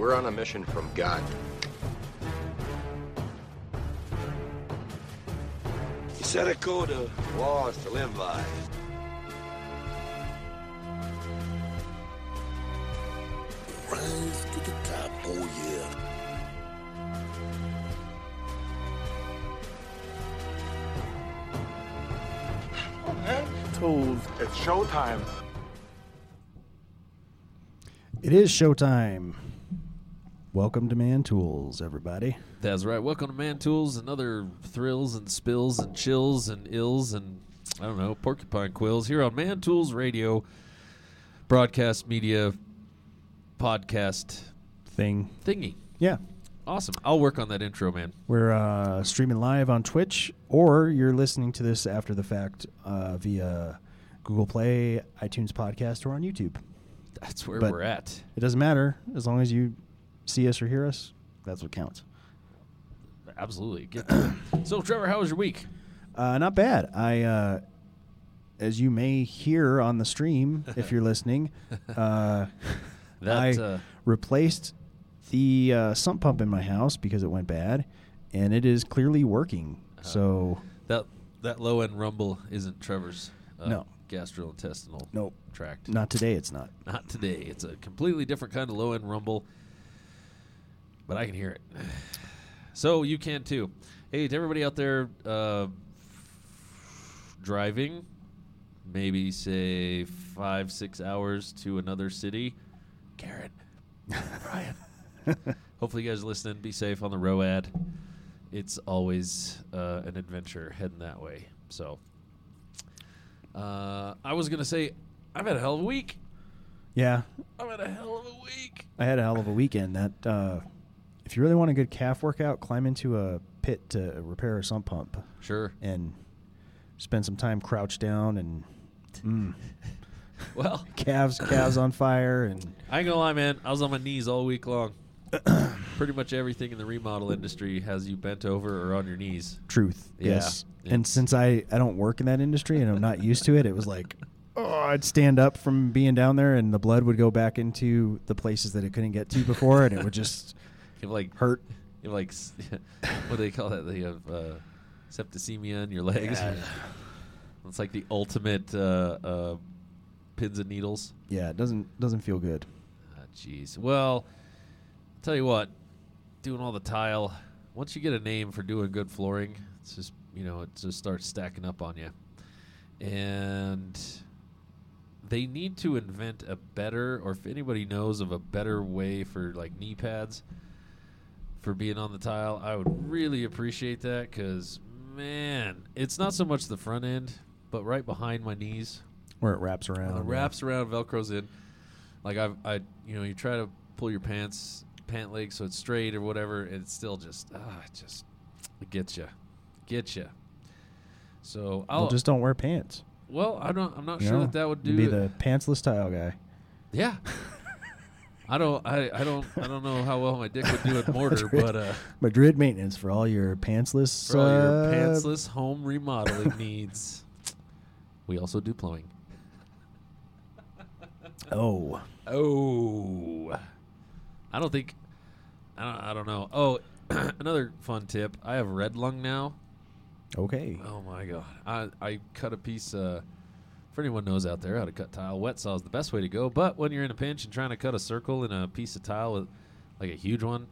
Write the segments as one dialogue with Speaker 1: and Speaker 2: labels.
Speaker 1: We're on a mission from God.
Speaker 2: He set a code of laws to live by. Rise to the top, oh yeah.
Speaker 3: Tools. It's showtime.
Speaker 4: It is showtime. Welcome to Man Tools, everybody.
Speaker 5: That's right. Welcome to Man Tools and other thrills and spills and chills and ills and I don't know porcupine quills here on Man Tools Radio, broadcast media, podcast
Speaker 4: Thing.
Speaker 5: thingy.
Speaker 4: Yeah.
Speaker 5: Awesome. I'll work on that intro, man.
Speaker 4: We're uh, streaming live on Twitch, or you're listening to this after the fact uh, via Google Play, iTunes Podcast, or on YouTube.
Speaker 5: That's where
Speaker 4: But-
Speaker 5: we're at.
Speaker 4: It doesn't matter as long as you see us or hear us. That's what counts.
Speaker 5: Absolutely. Get so, Trevor, how was your week?
Speaker 4: Uh, not bad. I, uh, as you may hear on the stream, if you're listening, uh,
Speaker 5: That
Speaker 4: I
Speaker 5: uh,
Speaker 4: replaced the uh, sump pump in my house because it went bad, and it is clearly working. So
Speaker 5: that that low end rumble isn't Trevor's uh,
Speaker 4: No.
Speaker 5: gastrointestinal
Speaker 4: Nope.
Speaker 5: tract.
Speaker 4: not today. It's not.
Speaker 5: Not today. It's a completely different kind of low end rumble, but I can hear it. So you can too. Hey, to everybody out there uh, driving, maybe say five, six hours to another city, Karen, Brian. Hopefully, you guys are listening. Be safe on the ROAD. It's always uh, an adventure heading that way. So, uh, I was gonna say, I've had a hell of a week.
Speaker 4: Yeah,
Speaker 5: I've had a hell of a week.
Speaker 4: I had a hell of a weekend. That uh, if you really want a good calf workout, climb into a pit to repair a sump pump
Speaker 5: Sure.
Speaker 4: and spend some time crouched down and mm,
Speaker 5: Well,
Speaker 4: calves calves on fire and
Speaker 5: I ain't gonna lie, man. I was on my knees all week long. Pretty much everything in the remodel industry has you bent over or on your knees.
Speaker 4: truth.
Speaker 5: Yeah,
Speaker 4: yes, and since I I don't work in that industry and I'm not used to it, it was like. Oh, I'd stand up from being down there, and the blood would go back into the places that it couldn't get to before, and it would just
Speaker 5: You have like
Speaker 4: hurt.
Speaker 5: You have like what do they call that? They have uh, septicemia in your legs.
Speaker 4: Yeah.
Speaker 5: It's like the ultimate uh, uh, pins and needles.
Speaker 4: Yeah, it doesn't doesn't feel good.
Speaker 5: Ah, Jeez. well, tell you what, doing all the tile. Once you get a name for doing good flooring, it's just you know it just starts stacking up on you, and they need to invent a better, or if anybody knows of a better way for like knee pads for being on the tile, I would really appreciate that because man, it's not so much the front end, but right behind my knees
Speaker 4: Where it wraps around.
Speaker 5: uh, wraps around, velcros in. Like I've, I, you know, you try to pull your pants, pant leg so it's straight or whatever, and it's still just, ah, it just, it gets you, gets you. So I'll
Speaker 4: Well, just don't wear pants.
Speaker 5: well, I don't, I'm not
Speaker 4: You
Speaker 5: sure
Speaker 4: know?
Speaker 5: that that would do.
Speaker 4: be
Speaker 5: it.
Speaker 4: the pantsless tile guy.
Speaker 5: yeah. I don't, I, I don't, I don't know how well my dick would do at mortar, but uh,
Speaker 4: Madrid maintenance for all your pantsless.
Speaker 5: for all your
Speaker 4: uh,
Speaker 5: pantsless home remodeling needs, we also do plumbing.
Speaker 4: Oh,
Speaker 5: Oh, I don't think. I don't. I don't know. Oh, another fun tip. I have red lung now.
Speaker 4: okay.
Speaker 5: Oh my god. I I cut a piece. Uh, for anyone knows out there how to cut tile, wet saw is the best way to go. But when you're in a pinch and trying to cut a circle in a piece of tile, with, like a huge one,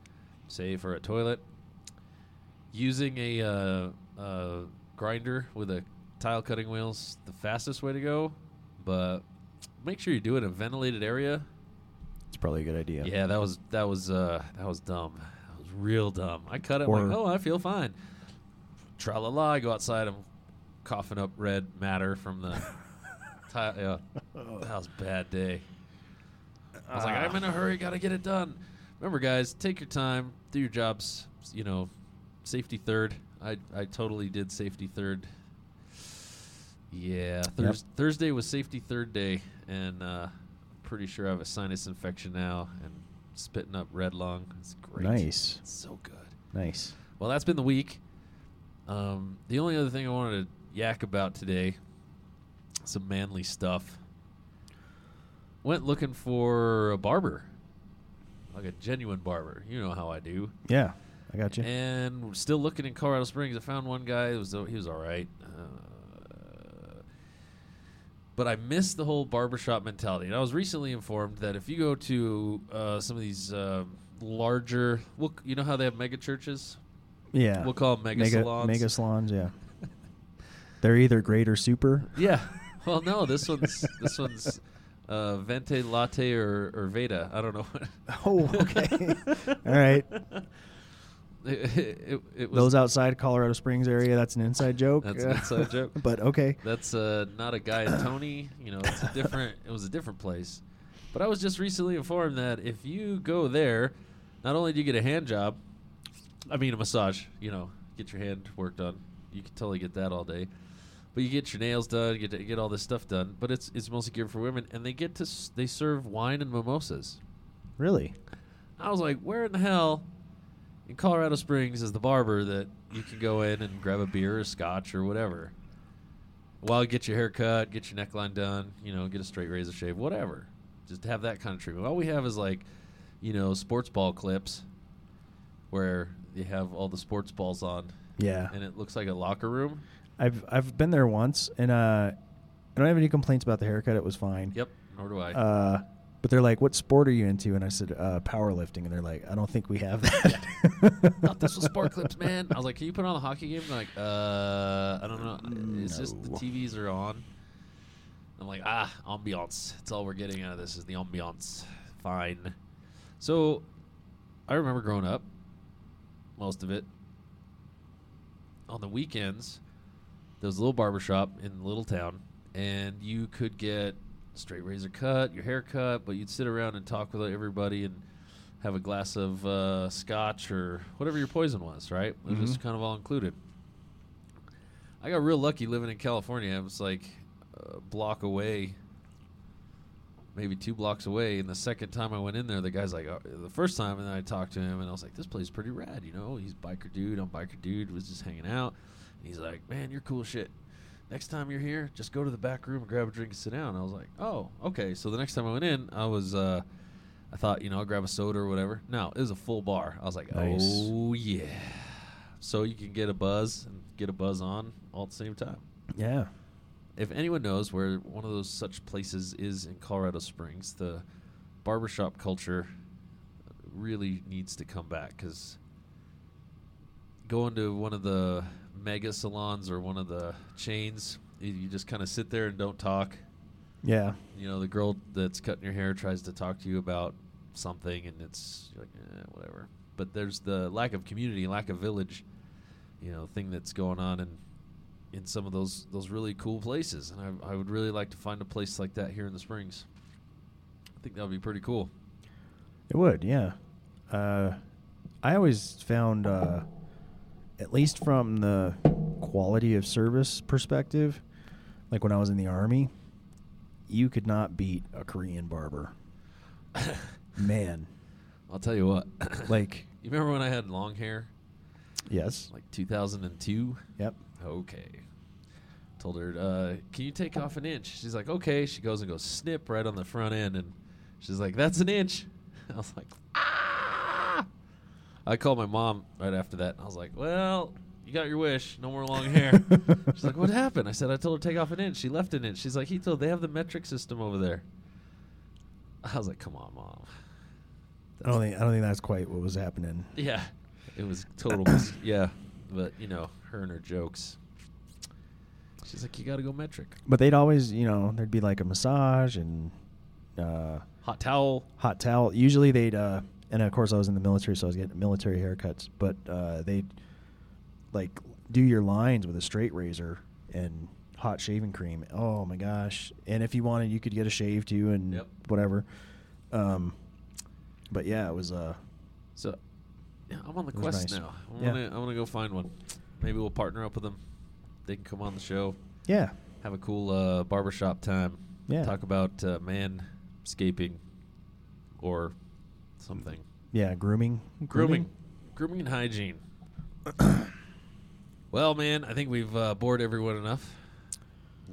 Speaker 5: say for a toilet, using a uh, uh, grinder with a tile cutting wheel's the fastest way to go. But make sure you do it in a ventilated area
Speaker 4: It's probably a good idea.
Speaker 5: yeah, that was that was uh that was dumb. That was real dumb. I cut it like, oh, I feel fine. Tra la la. I go outside. I'm coughing up red matter from the. Yeah, that was a bad day. I was like, I'm in a hurry. Got to get it done. Remember, guys, take your time. Do your jobs. You know, safety third. I I totally did safety third. Yeah, Thurs Thursday was safety third day, and uh, pretty sure I have a sinus infection now and spitting up red lung. It's great.
Speaker 4: Nice.
Speaker 5: It's so good.
Speaker 4: Nice.
Speaker 5: Well, that's been the week. Um, the only other thing I wanted to yak about today, some manly stuff. Went looking for a barber. like a genuine barber. You know how I do.
Speaker 4: Yeah, I got you.
Speaker 5: And still looking in Colorado Springs. I found one guy. Was he was all right. Uh, but I missed the whole barbershop mentality. And I was recently informed that if you go to uh, some of these uh, larger, well, you know how they have mega churches?
Speaker 4: yeah,
Speaker 5: We'll call them mega,
Speaker 4: mega
Speaker 5: salons.
Speaker 4: mega salons. Yeah, they're either great or super.
Speaker 5: Yeah. Well, no, this one's this one's uh, Vente Latte or, or Veda. I don't know.
Speaker 4: Oh, okay. All right.
Speaker 5: it, it, it was
Speaker 4: Those outside Colorado Springs area, that's an inside joke.
Speaker 5: That's an inside joke.
Speaker 4: but okay.
Speaker 5: That's uh, not a guy Tony. You know, it's a different. it was a different place. But I was just recently informed that if you go there, not only do you get a hand job, I mean a massage. You know, get your hand worked on. You can totally get that all day. But you get your nails done, you get get all this stuff done. But it's it's mostly geared for women, and they get to s- they serve wine and mimosas.
Speaker 4: Really?
Speaker 5: I was like, where in the hell in Colorado Springs is the barber that you can go in and grab a beer or scotch or whatever while you get your hair cut, get your neckline done, you know, get a straight razor shave, whatever. Just have that kind of treatment. All we have is like, you know, sports ball clips where you have all the sports balls on
Speaker 4: Yeah.
Speaker 5: and it looks like a locker room.
Speaker 4: I've I've been there once, and uh, I don't have any complaints about the haircut. It was fine.
Speaker 5: Yep, nor do I.
Speaker 4: Uh, but they're like, "What sport are you into?" And I said, uh, "Powerlifting." And they're like, "I don't think we have that."
Speaker 5: thought this was sport clips, man. I was like, "Can you put on the hockey game?" They're like, "Uh, I don't know. It's just the TVs are on." I'm like, "Ah, ambiance. That's all we're getting out of this is the ambiance. Fine." So, I remember growing up, most of it. On the weekends, there was a little barber shop in the little town, and you could get straight razor cut, your hair cut, but you'd sit around and talk with everybody and have a glass of uh, scotch or whatever your poison was, right? It was just
Speaker 4: Mhm.
Speaker 5: kind of all included. I got real lucky living in California. I was like a block away, maybe two blocks away. And the second time I went in there, the guy's like, uh, the first time, and then I talked to him, and I was like, this place is pretty rad, you know? He's biker dude. I'm biker dude. Was just hanging out. And he's like, man, you're cool shit. Next time you're here, just go to the back room and grab a drink and sit down. I was like, oh, okay. So the next time I went in, I was, uh, I thought, you know, I'll grab a soda or whatever. No, it was a full bar. I was like,
Speaker 4: Nice.
Speaker 5: oh yeah. So you can get a buzz and get a buzz on all at the same time.
Speaker 4: yeah.
Speaker 5: If anyone knows where one of those such places is in Colorado Springs, the barbershop culture really needs to come back because going to one of the mega salons or one of the chains, you- just kind of sit there and don't talk.
Speaker 4: Yeah.
Speaker 5: You know, the girl that's cutting your hair tries to talk to you about something, and it's like, eh, whatever. But there's the lack of community, lack of village, you know, thing that's going on in in some of those those really cool places, and I, I would really like to find a place like that here in the Springs. I think that would be pretty cool.
Speaker 4: It would, yeah. Uh, I always found, uh, at least from the quality of service perspective, like when I was in the army, you could not beat a Korean barber. Man,
Speaker 5: I'll tell you what.
Speaker 4: like,
Speaker 5: you remember when I had long hair,
Speaker 4: yes,
Speaker 5: like 2002?
Speaker 4: yep.
Speaker 5: Okay. Told her, uh, can you take off an inch? She's like, okay. She goes and goes snip right on the front end, and she's like, that's an inch. I was like. I called my mom right after that, and I was like, well, you got your wish. No more long hair. she's like, what happened? I said, I told her to take off an inch. She left an inch. She's like, he told they have the metric system over there. I was like, come on, mom.
Speaker 4: I don't think I don't think that's quite what was happening.
Speaker 5: Yeah, it was total. mis- yeah, but you know, her and her jokes. She's like, you got to go metric.
Speaker 4: But they'd always, you know, there'd be like a massage and uh,
Speaker 5: Hot towel.
Speaker 4: hot towel. Usually they'd, uh, and of course I was in the military, so I was getting military haircuts. But uh, they'd like do your lines with a straight razor and hot shaving cream. Oh my gosh! And if you wanted, you could get a shave too and
Speaker 5: Yep.
Speaker 4: whatever. Um, but yeah, it was. Uh,
Speaker 5: So, yeah, I'm on the quest
Speaker 4: nice.
Speaker 5: now. I'm
Speaker 4: Yeah.
Speaker 5: gonna, I'm gonna go find one. Maybe we'll partner up with them. They can come on the show,
Speaker 4: yeah,
Speaker 5: have a cool uh, barbershop time.
Speaker 4: Yeah.
Speaker 5: Talk about uh, manscaping or something.
Speaker 4: yeah, grooming,
Speaker 5: Grooming. Grooming and hygiene. well, man, I think we've uh, bored everyone enough.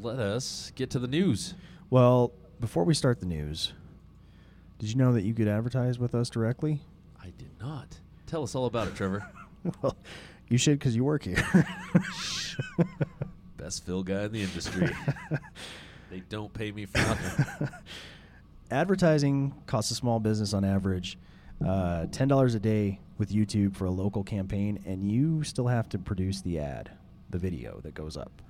Speaker 5: Let us get to the news.
Speaker 4: Well, before we start the news, Did you know that you could advertise with us directly?
Speaker 5: I did not. Tell us all about it, Trevor.
Speaker 4: well, you should because you work here.
Speaker 5: Best Phil guy in the industry. they don't pay me for nothing.
Speaker 4: Advertising costs a small business on average uh, $10 a day with YouTube for a local campaign, and you still have to produce the ad, the video that goes up.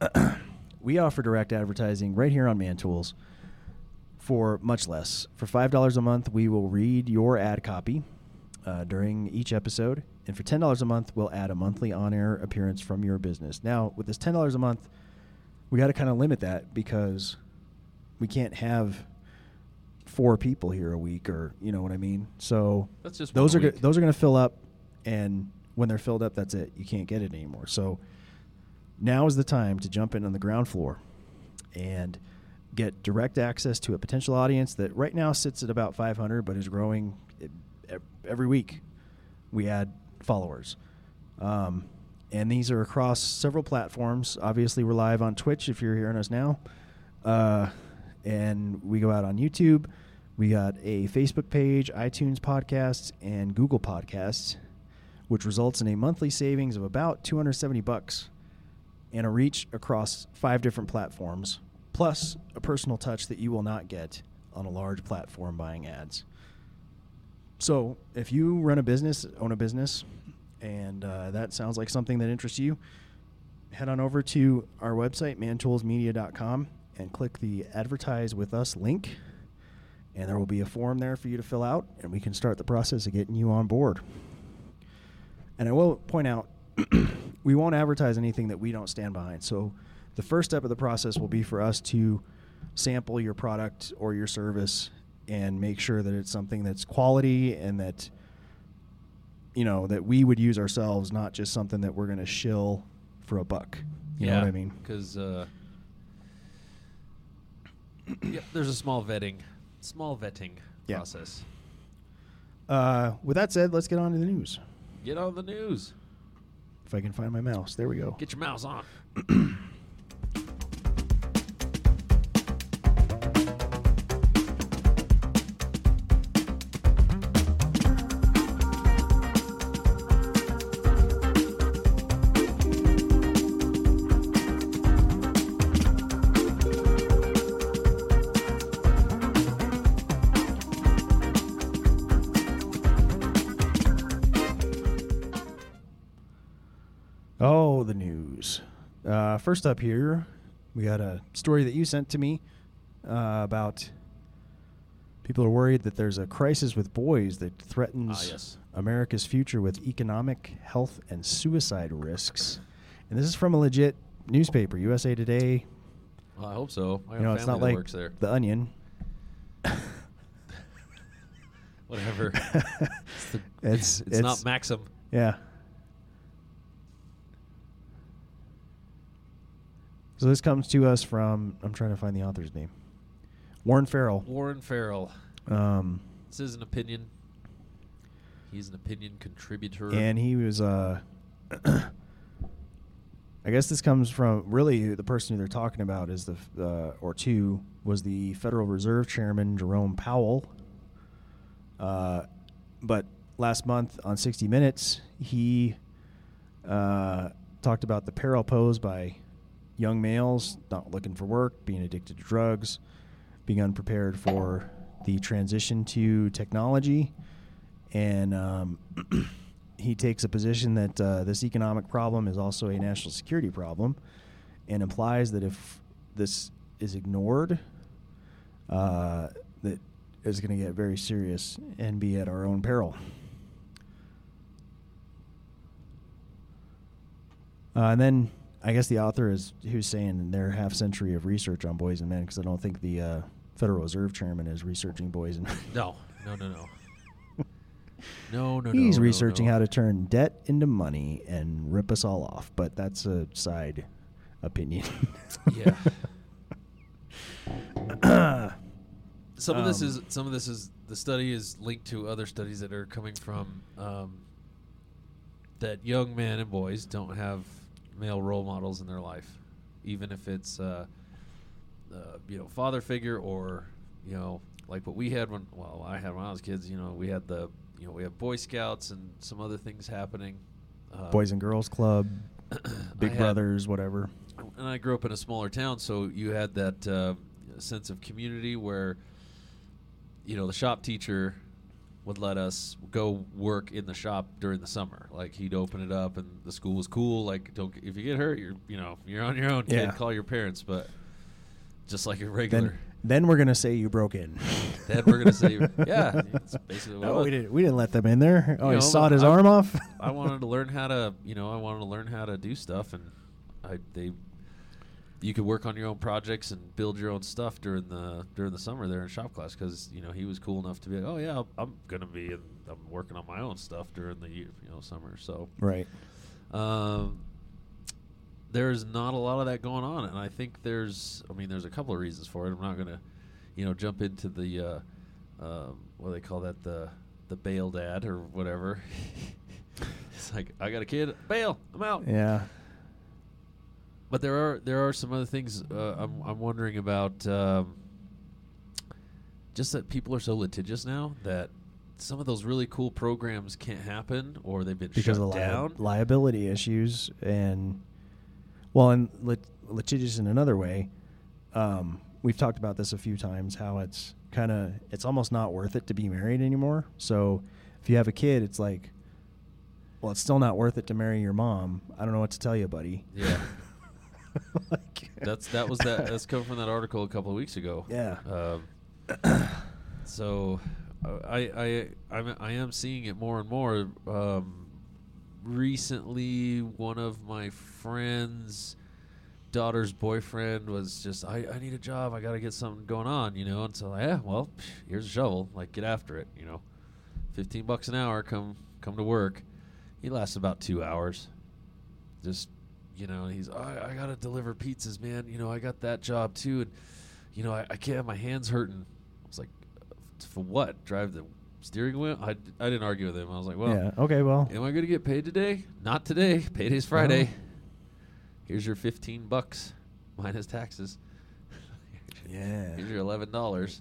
Speaker 4: we offer direct advertising right here on ManTools for much less. For $5 a month, we will read your ad copy uh, during each episode. And for $10 a month, we'll add a monthly on air appearance from your business. Now, with this $10 a month, we got to kind of limit that because we can't have four people here a week or you know what I mean. So
Speaker 5: That's just
Speaker 4: those are go- those are going to fill up and when they're filled up that's it. You can't get it anymore. So now is the time to jump in on the ground floor and get direct access to a potential audience that right now sits at about 500 but is growing every week. We add followers. Um, and these are across several platforms. Obviously, we're live on Twitch if you're hearing us now. Uh, and we go out on YouTube. We got a Facebook page, iTunes podcasts, and Google podcasts, which results in a monthly savings of about 270 bucks and a reach across five different platforms, plus a personal touch that you will not get on a large platform buying ads. So, if you run a business, own a business, and uh, that sounds like something that interests you, head on over to our website, mantoolsmedia.com, and click the Advertise with Us link. And there will be a form there for you to fill out, and we can start the process of getting you on board. And I will point out, we won't advertise anything that we don't stand behind. So, the first step of the process will be for us to sample your product or your service and make sure that it's something that's quality and that you know that we would use ourselves, not just something that we're going to shill for a buck. You know what I mean?
Speaker 5: Because uh, yeah, there's a small vetting, small vetting
Speaker 4: Yeah.
Speaker 5: process.
Speaker 4: Uh, with that said, let's get on to the news.
Speaker 5: Get on the news.
Speaker 4: If I can find my mouse, there we go.
Speaker 5: Get your mouse on.
Speaker 4: first up here, we got a story that you sent to me uh, about people are worried that there's a crisis with boys that threatens
Speaker 5: Ah, yes.
Speaker 4: America's future with economic, health, and suicide risks. And this is from a legit newspaper, USA Today.
Speaker 5: Well, I hope so. I
Speaker 4: you know, it's not like
Speaker 5: works there.
Speaker 4: The Onion.
Speaker 5: Whatever. it's the-
Speaker 4: It's-
Speaker 5: it's not Maxim.
Speaker 4: Yeah. So this comes to us from I'm trying to find the author's name. Warren Farrell.
Speaker 5: Warren Farrell.
Speaker 4: Um,
Speaker 5: This is an opinion. He's an opinion contributor.
Speaker 4: and he was uh I guess this comes from really the person who they're talking about is the uh, or two was the Federal Reserve Chairman Jerome Powell. Uh, but last month on 60 Minutes, he uh, talked about the peril posed by young males not looking for work, being addicted to drugs, being unprepared for the transition to technology, and um, he takes a position that uh, this economic problem is also a national security problem, and implies that if this is ignored, uh, that is going to get very serious and be at our own peril. Uh, and then I guess the author is who's saying in their half century of research on boys and men because I don't think the uh, Federal Reserve Chairman is researching boys and men.
Speaker 5: no, no, no, no. No, no, no.
Speaker 4: He's
Speaker 5: no,
Speaker 4: researching
Speaker 5: no.
Speaker 4: how to turn debt into money and rip us all off, but that's a side opinion.
Speaker 5: Yeah. Some of this
Speaker 4: Um,
Speaker 5: is some of this is the study is linked to other studies that are coming from um, that young men and boys don't have male role models in their life, even if it's uh, uh, you know father figure or you know like what we had when well I had when I was kids. You know, we had the you know we had Boy Scouts and some other things happening. Uh,
Speaker 4: Boys and Girls Club, Big
Speaker 5: had-
Speaker 4: Brothers, whatever.
Speaker 5: and I grew up in a smaller town, so you had that uh, sense of community where, you know, the shop teacher would let us go work in the shop during the summer. Like he'd open it up, and the school was cool. Like, don't if you get hurt, you're you know you're on your own. Kid,
Speaker 4: Yeah.
Speaker 5: call your parents. But just like a regular,
Speaker 4: Then, then we're gonna say you broke in.
Speaker 5: then we're gonna say, yeah, it's basically what
Speaker 4: no, we didn't. We didn't let them in there. Oh,
Speaker 5: You
Speaker 4: he
Speaker 5: know,
Speaker 4: sawed his
Speaker 5: I-
Speaker 4: arm off.
Speaker 5: I wanted to learn how to, you know, I wanted to learn how to do stuff, and I they, you could work on your own projects and build your own stuff during the during the summer there in shop class because you know he was cool enough to be like, oh yeah, I'm gonna be, and I'm working on my own stuff during the year, you know, summer. So
Speaker 4: right.
Speaker 5: um, there's not a lot of that going on, and I think there's, I mean, there's a couple of reasons for it. I'm not gonna, you know, jump into the, uh, um, what do they call that, the the bail dad or whatever. it's like I got a kid, bail, I'm out.
Speaker 4: Yeah.
Speaker 5: But there are there are some other things uh, I'm I'm wondering about. Um, just that people are so litigious now that some of those really cool programs can't happen or they've been
Speaker 4: because
Speaker 5: shut
Speaker 4: of li-
Speaker 5: down.
Speaker 4: liability issues and well and lit- litigious in another way um, we've talked about this a few times how it's kind of it's almost not worth it to be married anymore so if you have a kid it's like well it's still not worth it to marry your mom i don't know what to tell you buddy
Speaker 5: Yeah.
Speaker 4: Like-
Speaker 5: That's that was that. That's come from that article a couple of weeks ago.
Speaker 4: Yeah.
Speaker 5: Um, so, I I I'm, I am seeing it more and more. Um, recently, one of my friends' daughter's boyfriend was just, I, I need a job. I got to get something going on, you know. And so, yeah, well, here's a shovel. Like, get after it, you know. Fifteen bucks an hour. Come come to work. He lasts about two hours. Just you know, he's I, I gotta deliver pizzas, man. You know, I got that job too, and you know, I, I can't. Have my hands hurting. I was like, for what? Drive the steering wheel? I, I didn't argue with him. I was like, well,
Speaker 4: yeah okay well
Speaker 5: am I gonna get paid today? Not today. Payday's Friday. Here's your fifteen bucks minus taxes.
Speaker 4: yeah
Speaker 5: Here's your eleven dollars.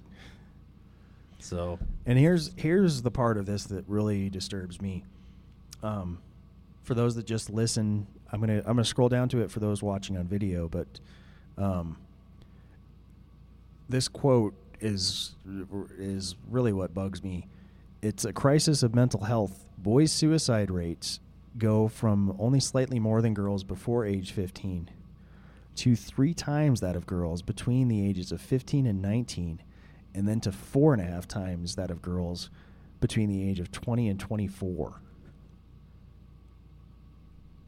Speaker 5: So
Speaker 4: And here's here's the part of this that really disturbs me. Um, for those that just listen, I'm gonna I'm gonna scroll down to it for those watching on video, but um, this quote is is really what bugs me. It's a crisis of mental health. Boys' suicide rates go from only slightly more than girls before age 15 to three times that of girls between the ages of 15 and 19, and then to four and a half times that of girls between the age of 20 and 24.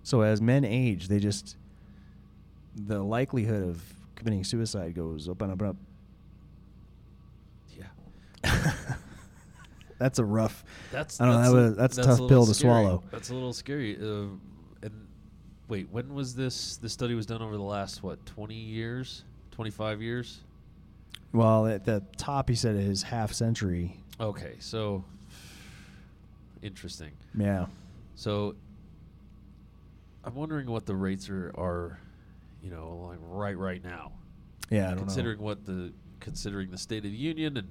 Speaker 4: So as men age, they just the likelihood of committing suicide goes up and up and up.
Speaker 5: yeah,
Speaker 4: That's a rough.
Speaker 5: that's
Speaker 4: I don't know.
Speaker 5: that's
Speaker 4: That
Speaker 5: a-
Speaker 4: was, that's a
Speaker 5: that's
Speaker 4: tough
Speaker 5: little
Speaker 4: pill to
Speaker 5: scary.
Speaker 4: swallow.
Speaker 5: That's a little scary. Uh, and wait, when was this? This study was done over the last what, twenty years, twenty five years?
Speaker 4: Well, at the top, he said his half century.
Speaker 5: Okay, so interesting.
Speaker 4: Yeah.
Speaker 5: So I'm wondering what the rates are, are you know, like right right now.
Speaker 4: Yeah. I don't
Speaker 5: considering
Speaker 4: know.
Speaker 5: what the considering the state of the union and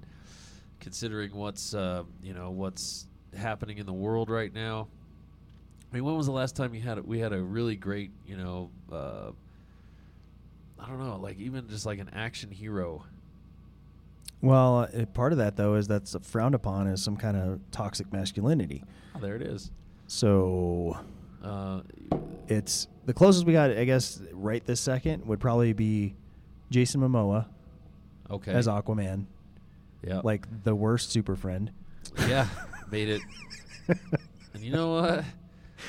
Speaker 5: considering what's uh, you know what's happening in the world right now. I mean, when was the last time you had we had a really great you know uh, I don't know like even just like an action hero.
Speaker 4: Well, uh, part of that though is that's frowned upon as some kind of toxic masculinity.
Speaker 5: Oh, there it is.
Speaker 4: So
Speaker 5: Uh,
Speaker 4: it's the closest we got, I guess, right this second would probably be Jason Momoa
Speaker 5: okay.
Speaker 4: as Aquaman,
Speaker 5: yeah.
Speaker 4: like the worst super friend.
Speaker 5: yeah, made it. And you know what?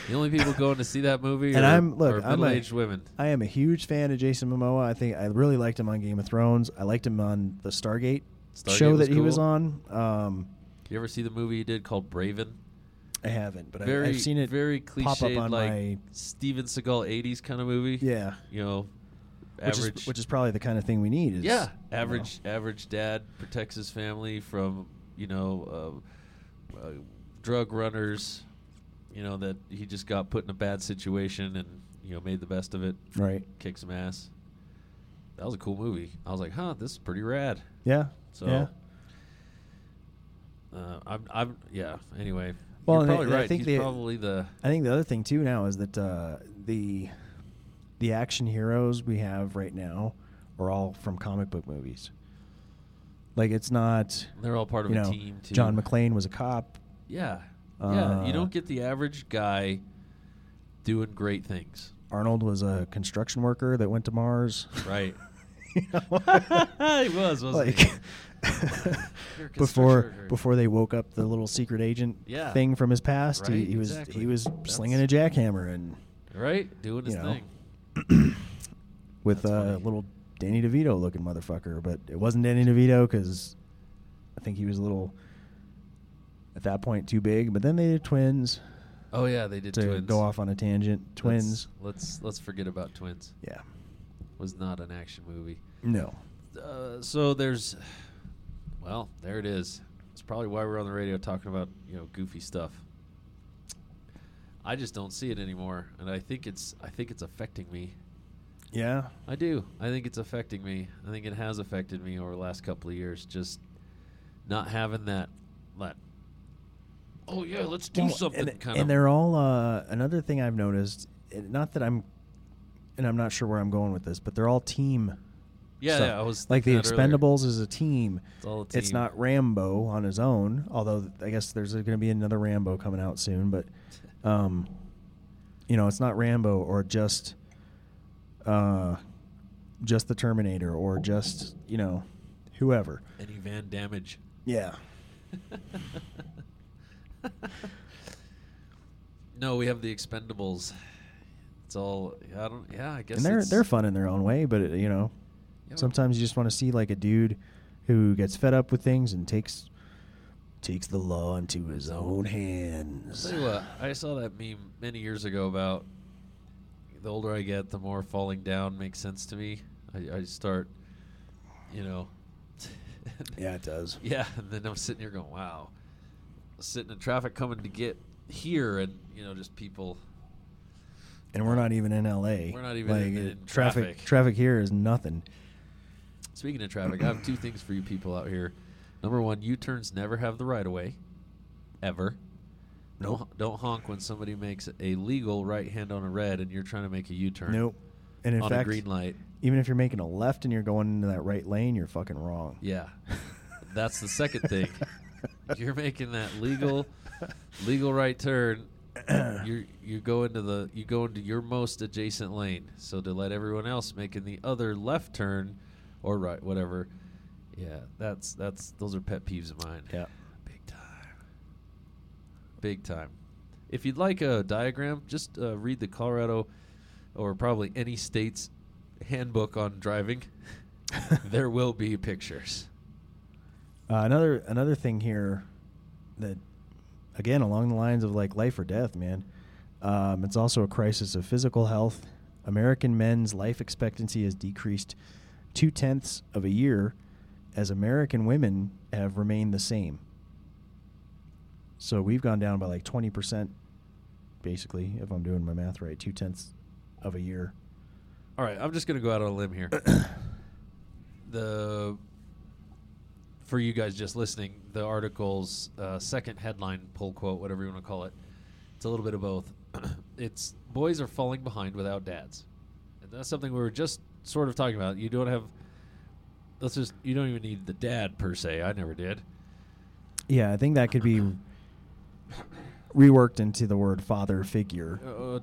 Speaker 5: The only people going to see that movie
Speaker 4: And
Speaker 5: are,
Speaker 4: I'm- look,
Speaker 5: are
Speaker 4: I'm a-
Speaker 5: middle-aged women.
Speaker 4: I am a huge fan of Jason Momoa. I think I really liked him on Game of Thrones. I liked him on the Stargate,
Speaker 5: Stargate
Speaker 4: show
Speaker 5: was
Speaker 4: that he was
Speaker 5: cool.
Speaker 4: on. Um,
Speaker 5: You ever see the movie he did called Braven?
Speaker 4: I haven't, but I,
Speaker 5: very,
Speaker 4: I've seen it
Speaker 5: very
Speaker 4: pop up on
Speaker 5: like
Speaker 4: my
Speaker 5: Steven Seagal '80s kind of movie.
Speaker 4: yeah,
Speaker 5: you know,
Speaker 4: which
Speaker 5: average.
Speaker 4: is which is probably the kind of thing we need. Is,
Speaker 5: yeah,
Speaker 4: you know.
Speaker 5: average average dad protects his family from you know uh, uh, drug runners. You know that he just got put in a bad situation and you know made the best of it.
Speaker 4: right.
Speaker 5: Kicked some ass. That was a cool movie. I was like, huh, this is pretty rad.
Speaker 4: Yeah.
Speaker 5: So,
Speaker 4: yeah.
Speaker 5: Uh, I'm, I'm, yeah. Anyway,
Speaker 4: Well,
Speaker 5: you're
Speaker 4: I-
Speaker 5: probably
Speaker 4: I
Speaker 5: right.
Speaker 4: think
Speaker 5: He's
Speaker 4: they-
Speaker 5: probably the
Speaker 4: I think the other thing too now is that uh, the the action heroes we have right now are all from comic book movies. Like it's not
Speaker 5: they're all part of
Speaker 4: you
Speaker 5: a
Speaker 4: know
Speaker 5: team too.
Speaker 4: John McClane was a cop.
Speaker 5: Yeah, yeah. You
Speaker 4: Uh,
Speaker 5: don't get the average guy doing great things,
Speaker 4: Arnold was a construction worker that went to Mars.
Speaker 5: right?
Speaker 4: Know?
Speaker 5: he was, wasn't
Speaker 4: like
Speaker 5: he?
Speaker 4: Before before they woke up the little secret agent
Speaker 5: Yeah.
Speaker 4: thing from his past. he,
Speaker 5: Right,
Speaker 4: he was
Speaker 5: exactly.
Speaker 4: he was
Speaker 5: That's-
Speaker 4: slinging a jackhammer and
Speaker 5: right, doing his
Speaker 4: know.
Speaker 5: thing.
Speaker 4: with a little Danny DeVito looking motherfucker, but it wasn't Danny DeVito because I think he was a little at that point too big. But then they did twins
Speaker 5: Oh yeah, they did
Speaker 4: to
Speaker 5: twins.
Speaker 4: go off on a tangent.
Speaker 5: Let's-
Speaker 4: Twins,
Speaker 5: Let's let's forget about twins.
Speaker 4: yeah,
Speaker 5: Was not an action movie.
Speaker 4: no,
Speaker 5: Uh, so there's, well, there it is. It's probably why we're on the radio talking about you know goofy stuff. I just don't see it anymore, and I think it's I think it's affecting me.
Speaker 4: yeah.
Speaker 5: I do. I think it's affecting me. I think it has affected me over the last couple of years. Just not having that that. Oh yeah, let's do
Speaker 4: Well,
Speaker 5: something.
Speaker 4: and,
Speaker 5: kind
Speaker 4: and
Speaker 5: of.
Speaker 4: they're all uh, another thing I've noticed. Not that I'm, and I'm not sure where I'm going with this, but they're all team.
Speaker 5: Yeah, yeah, I was
Speaker 4: like the
Speaker 5: thinking that earlier.
Speaker 4: Expendables is a team.
Speaker 5: It's all a
Speaker 4: It's not Rambo on his own, although I guess there's going to be another Rambo coming out soon. But, um, you know, it's not Rambo or just, uh, just the Terminator or just you know, whoever.
Speaker 5: any Van Damage.
Speaker 4: Yeah.
Speaker 5: no, we have the Expendables. It's all I don't. Yeah, I guess.
Speaker 4: and they're
Speaker 5: it's-
Speaker 4: they're fun in their own way, but it, you know,
Speaker 5: Yeah.
Speaker 4: sometimes you just want to see like a dude who gets fed up with things and takes takes the law into his own hands.
Speaker 5: I'll tell you what, I saw that meme many years ago about the older I get, the more falling down makes sense to me. I, I start, you know.
Speaker 4: Yeah, it does.
Speaker 5: Yeah, and then I'm sitting here going, wow. Sitting in traffic coming to get here, and, you know, just people.
Speaker 4: And we're not even in LA.
Speaker 5: We're not even
Speaker 4: like
Speaker 5: in- in
Speaker 4: traffic.
Speaker 5: Traffic
Speaker 4: here is nothing.
Speaker 5: Speaking of traffic, I have two things for you people out here. Number one, U turns never have the right of way, ever.
Speaker 4: Nope.
Speaker 5: Don't, don't honk when somebody makes a legal right hand on a red and you're trying to make a U turn.
Speaker 4: Nope. And in
Speaker 5: on
Speaker 4: fact,
Speaker 5: a green light.
Speaker 4: even if you're making a left and you're going into that right lane, you're fucking wrong.
Speaker 5: Yeah, that's the second thing. You're making that legal, legal right turn. You you go into the you go into your most adjacent lane. So to let everyone else making the other left turn, or right whatever. Yeah, that's that's those are pet peeves of mine.
Speaker 4: Yeah.
Speaker 5: big time. Big time. If you'd like a diagram, just uh, read the Colorado, or probably any state's handbook on driving. there will be pictures.
Speaker 4: Uh, another another thing here that again along the lines of like life or death, man. Um, it's also a crisis of physical health. American men's life expectancy has decreased two tenths of a year, as American women have remained the same. So we've gone down by like twenty percent, basically, if I'm doing my math right, two tenths of a year.
Speaker 5: All right, I'm just going to go out on a limb here. the for you guys just listening, the article's uh, second headline, pull quote, whatever you want to call it, it's a little bit of both. it's boys are falling behind without dads, and that's something we were just sort of talking about. You don't have. Let's just. You don't even need the dad per se. I never did.
Speaker 4: Yeah, I think that could be reworked into the word father figure,
Speaker 5: Uh,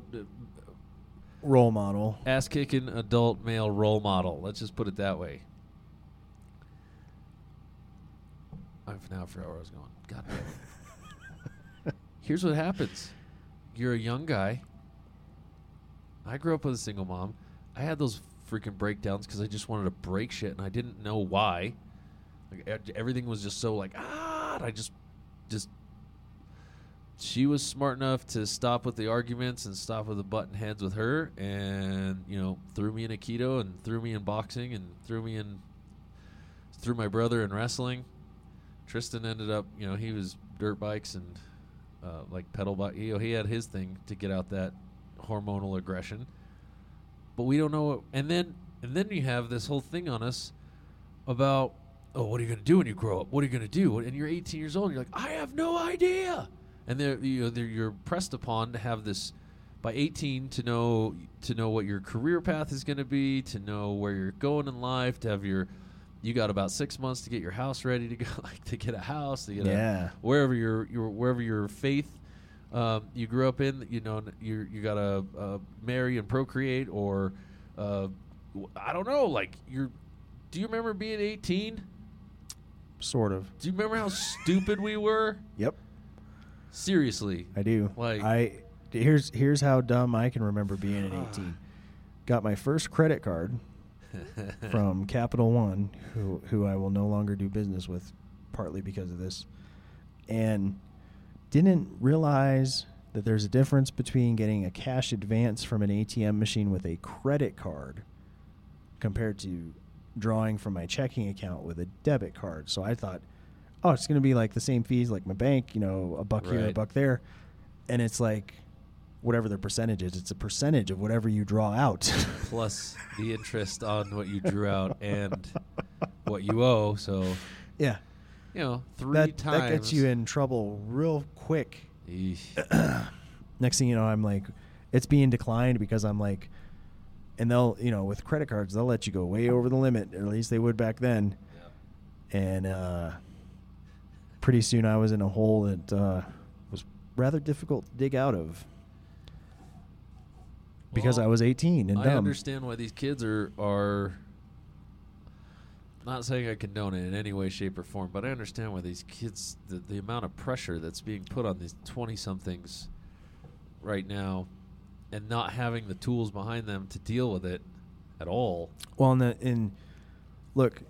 Speaker 4: role model.
Speaker 5: ass kicking adult male role model. Let's just put it that way. I've now forgot where I was going. God damn it. Here's what happens. You're a young guy. I grew up with a single mom. I had those freaking breakdowns because I just wanted to break shit and I didn't know why. Like everything was just so like ah. I just, just. She was smart enough to stop with the arguments and stop with the button heads with her, and you know threw me in aikido and threw me in boxing and threw me in, threw my brother in wrestling. Tristan ended up, you know, he was dirt bikes and uh, like pedal bike. You know, he had his thing to get out that hormonal aggression. But we don't know. What, and then and then you have this whole thing on us about oh, what are you going to do when you grow up? What are you going to do? And you're 18 years old. And you're like, I have no idea. And they're, you know, they're, you're pressed upon to have this by 18 to know to know what your career path is going to be, to know where you're going in life, to have your you got about six months to get your house ready to go, like to get a house, to get
Speaker 4: Yeah.
Speaker 5: a wherever your your wherever your faith um, you grew up in, you know, you you got to uh, marry and procreate, or uh, I don't know, like you're. Do you remember being 18?
Speaker 4: Sort of.
Speaker 5: Do you remember how stupid we were?
Speaker 4: Yep.
Speaker 5: Seriously,
Speaker 4: I do.
Speaker 5: Like-
Speaker 4: I here's here's how dumb I can remember being at 18. Got my first credit card from Capital One, who who I will no longer do business with, partly because of this, and didn't realize that there's a difference between getting a cash advance from an ATM machine with a credit card compared to drawing from my checking account with a debit card. So I thought, oh, it's going to be like the same fees like my bank, you know, a buck here, a buck there. And it's like whatever the percentage is, it's a percentage of whatever you draw out.
Speaker 5: plus the interest on what you drew out and what you owe. So
Speaker 4: yeah.
Speaker 5: You know, three
Speaker 4: That,
Speaker 5: times
Speaker 4: that gets you in trouble real quick. Next thing you know, I'm like, it's being declined because I'm like, and they'll, you know, with credit cards, they'll let you go way over the limit, or at least they would back then. And uh, pretty soon I was in a hole that uh, was rather difficult to dig out of because
Speaker 5: Well,
Speaker 4: I was 18 and
Speaker 5: I
Speaker 4: dumb.
Speaker 5: understand why these kids are are. Not saying I condone it in any way, shape, or form, but I understand why these kids, the, the amount of pressure that's being put on these 20 somethings right now, and not having the tools behind them to deal with it at all.
Speaker 4: Well, and, the, and look,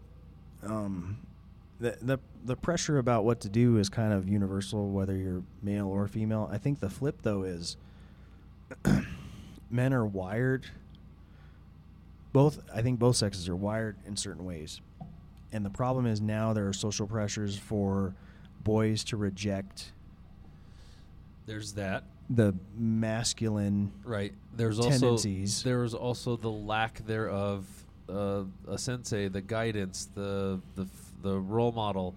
Speaker 4: um, the, the the pressure about what to do is kind of universal, whether you're male or female. I think the flip though is men are wired. Both, I think both sexes are wired in certain ways, and the problem is now there are social pressures for boys to reject
Speaker 5: There's that.
Speaker 4: the masculine
Speaker 5: Right. There's
Speaker 4: tendencies.
Speaker 5: also there's also the lack thereof uh, a sensei, the guidance, the the the role model,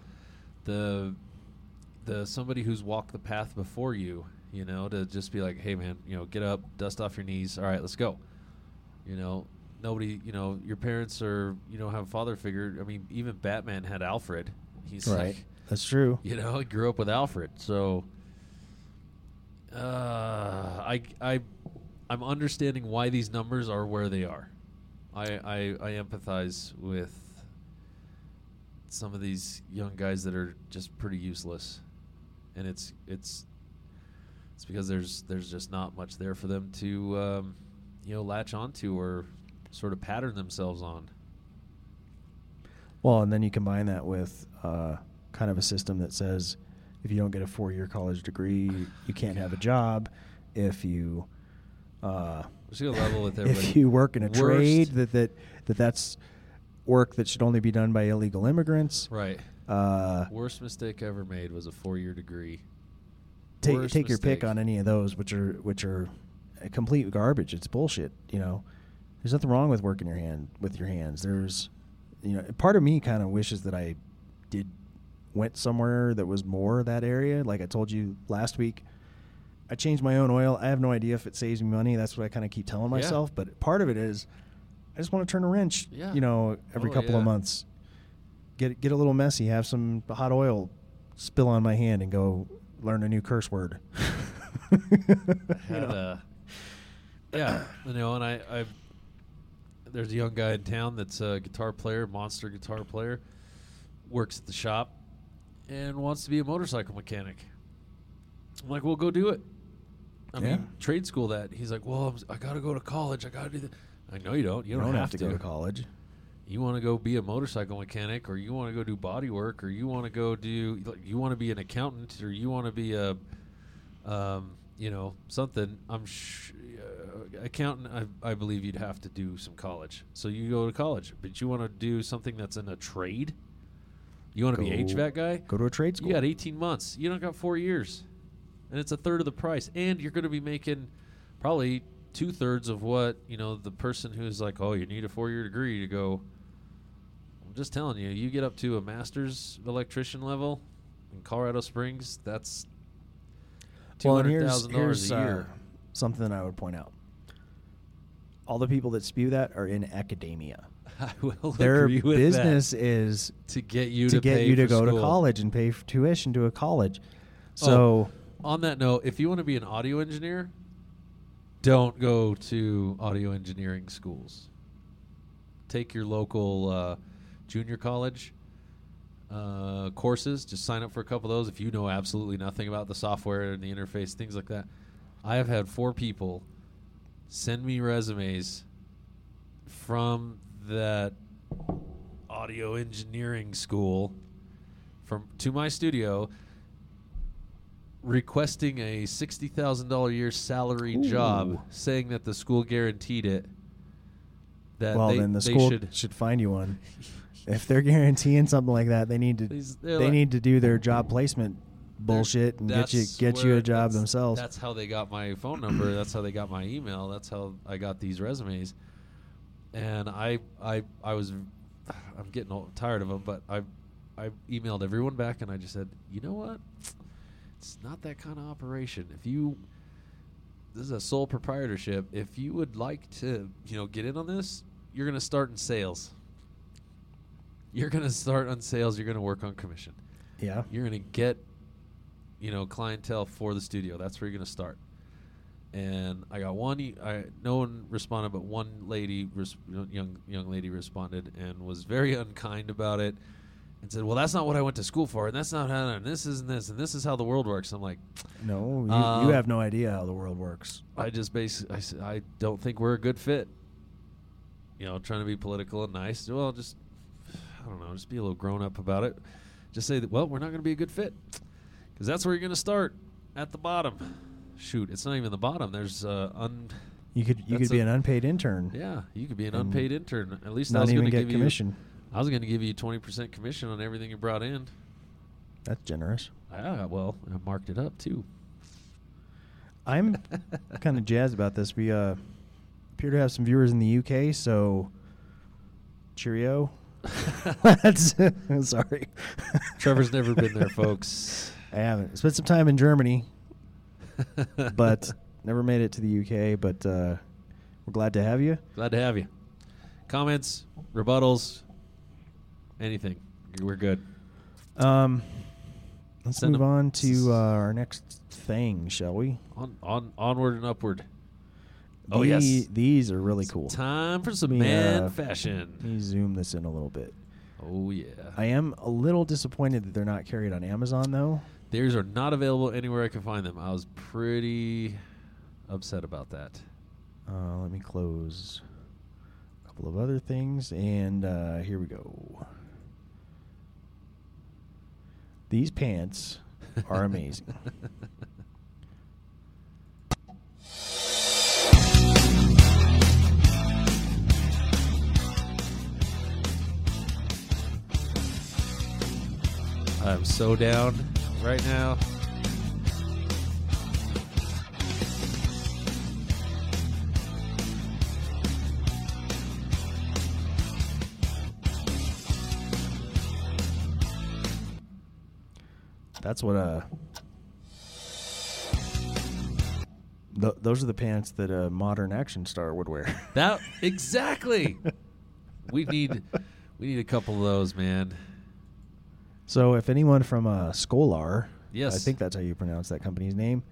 Speaker 5: the the somebody who's walked the path before you. You know, to just be like, hey man, you know, get up, dust off your knees. All right, let's go. You know, nobody. You know, your parents are you know have a father figure. I mean, even Batman had Alfred. He's
Speaker 4: right.
Speaker 5: like,
Speaker 4: That's true.
Speaker 5: you know, he grew up with Alfred, so uh, I I I'm understanding why these numbers are where they are. I I, I empathize with some of these young guys that are just pretty useless, and it's it's it's because there's there's just not much there for them to um, you know latch onto or sort of pattern themselves on.
Speaker 4: Well, and then you combine that with uh, kind of a system that says if you don't get a four-year college degree, you can't have a job. If you uh,
Speaker 5: Just gonna level with everybody.
Speaker 4: if you work in a
Speaker 5: Worst-
Speaker 4: trade, that, that that that's work that should only be done by illegal immigrants.
Speaker 5: right.
Speaker 4: Uh,
Speaker 5: Worst mistake ever made was a four-year degree.
Speaker 4: take take your pick on any of those, which are which are complete garbage. It's bullshit. You know, there's nothing wrong with working your hand with your hands. There's, you know, part of me kind of wishes that I did went somewhere that was more that area. Like I told you last week, I changed my own oil. I have no idea if it saves me money. That's what I kind of keep telling
Speaker 5: Yeah.
Speaker 4: myself. But part of it is, I just want to turn a wrench.
Speaker 5: Yeah.
Speaker 4: You know, every
Speaker 5: Oh,
Speaker 4: couple of months, get get a little messy. Have some hot oil spill on my hand and go learn a new curse word. You know?
Speaker 5: uh yeah you know and I, I there's a young guy in town that's a guitar player monster guitar player works at the shop and wants to be a motorcycle mechanic. I'm like well go do it. I
Speaker 4: Yeah.
Speaker 5: mean trade school that. He's like well I'm, i gotta go to college. I gotta do that i know you don't. You,
Speaker 4: You
Speaker 5: don't, have,
Speaker 4: to go to college.
Speaker 5: you want to go be a motorcycle mechanic or you want to go do body work or you want to go do like, you want to be an accountant or you want to be a um, you know something i'm sh- accountant I, I believe you'd have to do some college. So you go to college but you want to do something that's in a trade? You want to be hvac guy?
Speaker 4: Go to a trade school.
Speaker 5: you got 18 months. You don't got four years. And it's a third of the price. And you're going to be making probably two thirds of what you know the person who's like oh you need a four year degree to go. I'm just telling you, you get up to a master's electrician level in Colorado Springs, that's two
Speaker 4: Well,
Speaker 5: hundred thousand dollars
Speaker 4: here's
Speaker 5: a
Speaker 4: uh,
Speaker 5: year.
Speaker 4: something I would point out. All the people that spew that are in academia.
Speaker 5: I will
Speaker 4: Their
Speaker 5: agree with
Speaker 4: business
Speaker 5: that.
Speaker 4: is
Speaker 5: to get you
Speaker 4: to,
Speaker 5: to,
Speaker 4: get you to go to college and pay for tuition to a college.
Speaker 5: Oh,
Speaker 4: So
Speaker 5: on that note, if you want to be an audio engineer, don't go to audio engineering schools. Take your local uh, junior college uh, courses. Just sign up for a couple of those if you know absolutely nothing about the software and the interface, things like that. I have had four people send me resumes from that audio engineering school from to my studio requesting a sixty thousand dollar a year salary job, saying that the school guaranteed it. That
Speaker 4: well,
Speaker 5: they,
Speaker 4: then the
Speaker 5: they
Speaker 4: school
Speaker 5: should,
Speaker 4: should, find you one. if they're guaranteeing something like that, they need to they
Speaker 5: like-
Speaker 4: need to do their job placement bullshit and get you get you a job themselves.
Speaker 5: That's how they got my phone number. that's how they got my email. That's how I got these resumes. And I, I, I was, I'm getting old, tired of them. But I, I emailed everyone back, and I just said, you know what? It's not that kind of operation. If you, this is a sole proprietorship. If you would like to, you know, get in on this, you're going to start in sales. You're going to start on sales. You're going to work on commission
Speaker 4: yeah.
Speaker 5: you're going to get you know clientele for the studio. That's where you're going to start. And i got one e- I, no one responded but one lady res- young young lady responded and was very unkind about it and said well that's not what i went to school for and that's not how and this is and this and this is how the world works. I'm like
Speaker 4: No, you,
Speaker 5: Uh,
Speaker 4: you have no idea how the world works.
Speaker 5: i just basically I, said, I don't think we're a good fit. You know trying to be political and nice well just i don't know just be a little grown up about it. Just say that well we're not going to be a good fit because that's where you're going to start at the bottom shoot it's not even the bottom there's uh un
Speaker 4: You could you could be an unpaid intern,
Speaker 5: yeah you could be an unpaid intern at least I was
Speaker 4: even
Speaker 5: going to
Speaker 4: get
Speaker 5: give
Speaker 4: commission.
Speaker 5: you i was going to give you 20% commission on everything you brought in
Speaker 4: That's generous.
Speaker 5: yeah well i marked it up too
Speaker 4: I'm kind of jazzed about this. We uh, appear to have some viewers in the UK, so cheerio. That's sorry.
Speaker 5: trevor's never been there folks
Speaker 4: I haven't spent some time in Germany, but never made it to the UK. But uh, we're glad to have you.
Speaker 5: Glad to have you. Comments, rebuttals, anything. We're good.
Speaker 4: Um, let's
Speaker 5: Send
Speaker 4: move on to uh, our next thing, shall we?
Speaker 5: On, on, onward and upward. Oh yes.
Speaker 4: these are really cool.
Speaker 5: Time for some
Speaker 4: Me,
Speaker 5: man
Speaker 4: uh,
Speaker 5: fashion.
Speaker 4: Let me zoom this in a little bit.
Speaker 5: Oh yeah.
Speaker 4: I am a little disappointed that they're not carried on Amazon, though.
Speaker 5: Theirs are not available anywhere I can find them. I was pretty upset about that.
Speaker 4: Uh, let me close a couple of other things, and uh, here we go. These pants are amazing.
Speaker 5: I'm so down right now.
Speaker 4: That's what uh th- those are the pants that a modern action star would wear.
Speaker 5: That exactly. we need we need a couple of those, man.
Speaker 4: So if anyone from uh, Scholar, I think that's how you pronounce that company's name,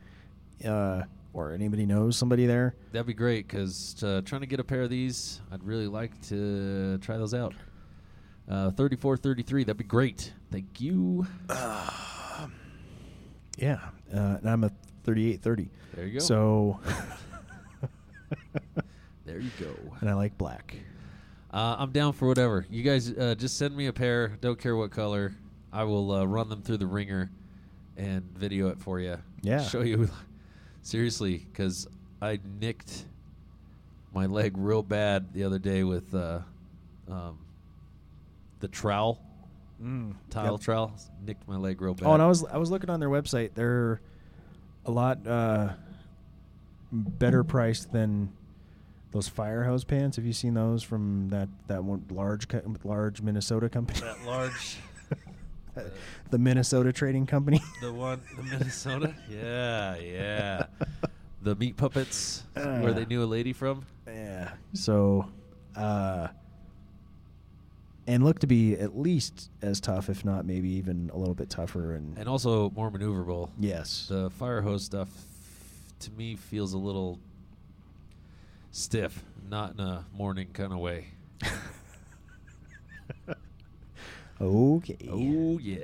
Speaker 4: uh, or anybody knows somebody there,
Speaker 5: That'd be great because uh, trying to get a pair of these, I'd really like to try those out. Uh, 34, 33, that'd be great. Thank you.
Speaker 4: yeah, uh, and I'm a 3830.
Speaker 5: There you go.
Speaker 4: So,
Speaker 5: there you go.
Speaker 4: and I like black.
Speaker 5: Uh, I'm down for whatever. You guys uh, just send me a pair. Don't care what color. I will uh, run them through the ringer and video it for you.
Speaker 4: Yeah.
Speaker 5: Show you. Seriously, because I nicked my leg real bad the other day with uh, um, the trowel,
Speaker 4: Mm,
Speaker 5: tile
Speaker 4: yep.
Speaker 5: trowel. Nicked my leg real bad.
Speaker 4: Oh, and I was I was looking on their website. They're a lot uh, better priced than Those fire hose pants. Have you seen those from that that one large co- large Minnesota company?
Speaker 5: That large,
Speaker 4: the Minnesota Trading Company.
Speaker 5: the one, the Minnesota. Yeah, yeah. The meat puppets, where they
Speaker 4: Uh.
Speaker 5: knew a lady from.
Speaker 4: yeah. So, uh, and look to be at least as tough, if not maybe even a little bit tougher. And,
Speaker 5: and also more maneuverable.
Speaker 4: yes,
Speaker 5: The fire hose stuff, to me, feels a little stiff, not in a morning kind of way.
Speaker 4: Okay.
Speaker 5: Oh yeah.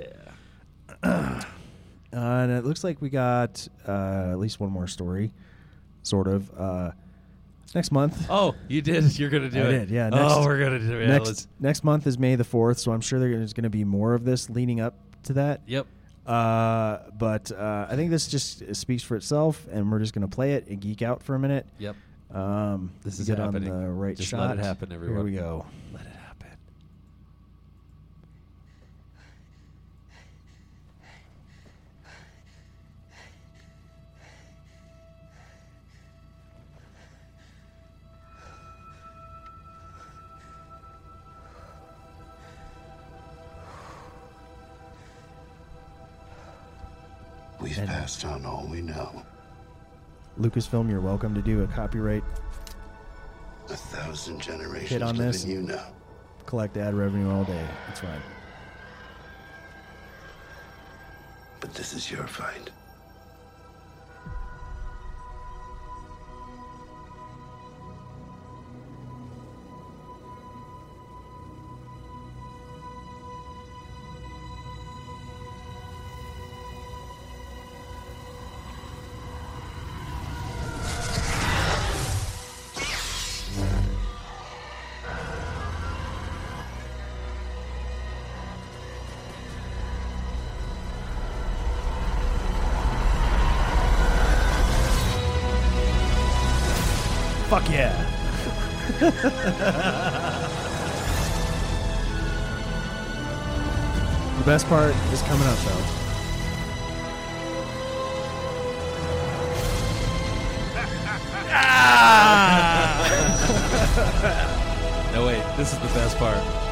Speaker 4: Uh, and it looks like we got uh, at least one more story, sort of. Uh, next month.
Speaker 5: Oh, you did. You're gonna do
Speaker 4: I
Speaker 5: it.
Speaker 4: did, yeah, next-
Speaker 5: oh, we're gonna do it. Yeah,
Speaker 4: next
Speaker 5: let's-
Speaker 4: next month is May the fourth, so I'm sure there's going to be more of this leading up to that.
Speaker 5: Yep.
Speaker 4: Uh, but uh, I think this just speaks for itself, and we're just going to play it and geek out for a minute.
Speaker 5: Yep.
Speaker 4: Um,
Speaker 5: This is
Speaker 4: get
Speaker 5: happening.
Speaker 4: on the right
Speaker 5: Just
Speaker 4: shot.
Speaker 5: let it happen, everyone.
Speaker 4: Here we go.
Speaker 5: Let it
Speaker 1: We've
Speaker 4: And-
Speaker 1: passed on all we know.
Speaker 4: Lucasfilm, you're welcome to do a copyright
Speaker 1: A thousand generations
Speaker 4: Hit on this.
Speaker 1: you now.
Speaker 4: collect ad revenue all day. That's fine.
Speaker 1: But this is your fight.
Speaker 4: The best part is coming up though. Ah!
Speaker 5: No wait, this is the best part.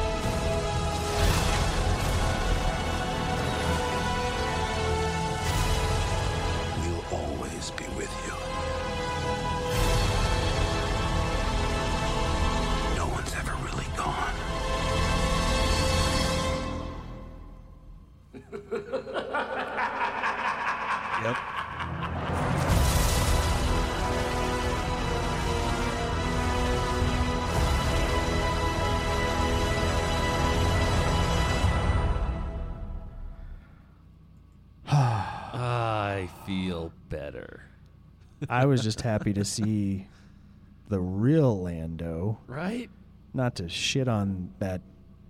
Speaker 5: I
Speaker 4: was just happy to see the real Lando.
Speaker 5: Right?
Speaker 4: Not to shit on that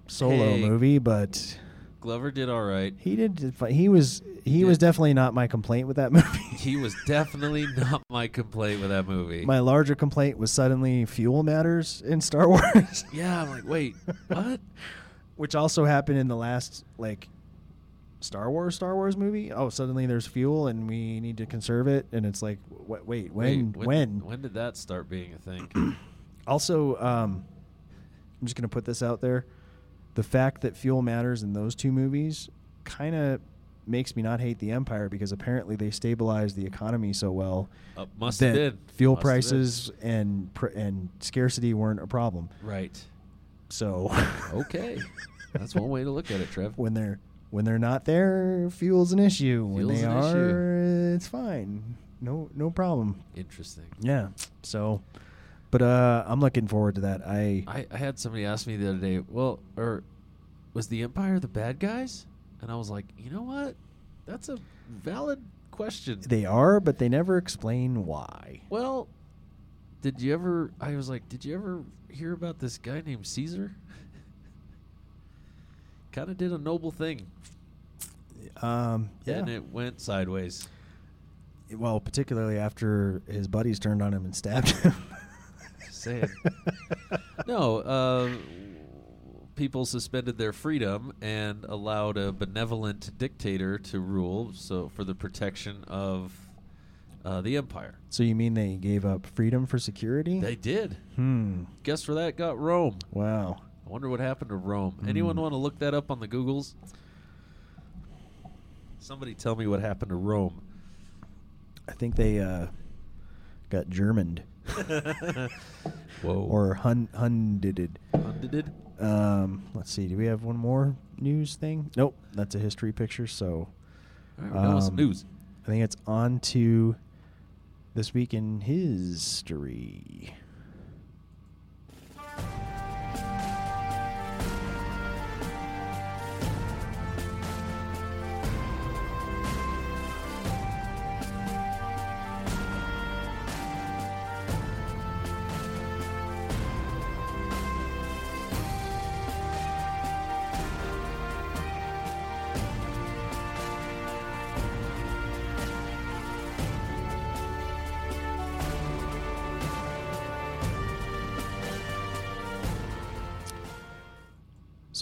Speaker 4: solo
Speaker 5: Hey.
Speaker 4: movie, but
Speaker 5: Glover did all right.
Speaker 4: he did. He was. He was definitely not my complaint with that movie.
Speaker 5: He was definitely not my complaint with that movie.
Speaker 4: my larger complaint was suddenly fuel matters in Star Wars,
Speaker 5: yeah, I'm like, wait, what?
Speaker 4: which also happened in the last like Star Wars Star Wars movie. Oh, suddenly there's fuel and we need to conserve it, and it's like, wait, wait when,
Speaker 5: Wait,
Speaker 4: when?
Speaker 5: When did that start being a thing?
Speaker 4: Also, um, I'm just gonna put this out there: the fact that fuel matters in those two movies kind of makes me not hate the Empire because apparently they stabilized the economy so well
Speaker 5: Uh, must
Speaker 4: that
Speaker 5: have been
Speaker 4: fuel
Speaker 5: Must
Speaker 4: prices and pr- and scarcity weren't a problem.
Speaker 5: Right.
Speaker 4: So,
Speaker 5: Okay. That's one way to look at it, Trev.
Speaker 4: when they're when they're not there, fuel's an issue. when they are, it's fine. No no problem.
Speaker 5: Interesting.
Speaker 4: Yeah. So, but uh, I'm looking forward to that. I
Speaker 5: I, I had somebody ask me the other day, well, or was the Empire the bad guys? And I was like, you know what? That's a valid question.
Speaker 4: they are, but they never explain why.
Speaker 5: well, did you ever? I was like, did you ever hear about this guy named Caesar? Kind of did a noble thing,
Speaker 4: Um, yeah.
Speaker 5: and it went sideways.
Speaker 4: well, particularly after his buddies turned on him and stabbed him.
Speaker 5: Saying. no, uh, people suspended their freedom and allowed a benevolent dictator to rule. So for the protection of uh, the empire.
Speaker 4: So you mean they gave up freedom for security?
Speaker 5: They did.
Speaker 4: hmm.
Speaker 5: Guess where that got Rome?
Speaker 4: Wow.
Speaker 5: I wonder what happened to Rome. Anyone
Speaker 4: Hmm.
Speaker 5: want to look that up on the Googles? Somebody tell me what happened to Rome.
Speaker 4: I think they uh, got Germaned
Speaker 5: Whoa.
Speaker 4: or hun hunded.
Speaker 5: Undid?
Speaker 4: Um, let's see. Do we have one more news thing? Nope. That's a history picture. So
Speaker 5: All right, with some
Speaker 4: Um,
Speaker 5: news.
Speaker 4: I think it's on to this week in history.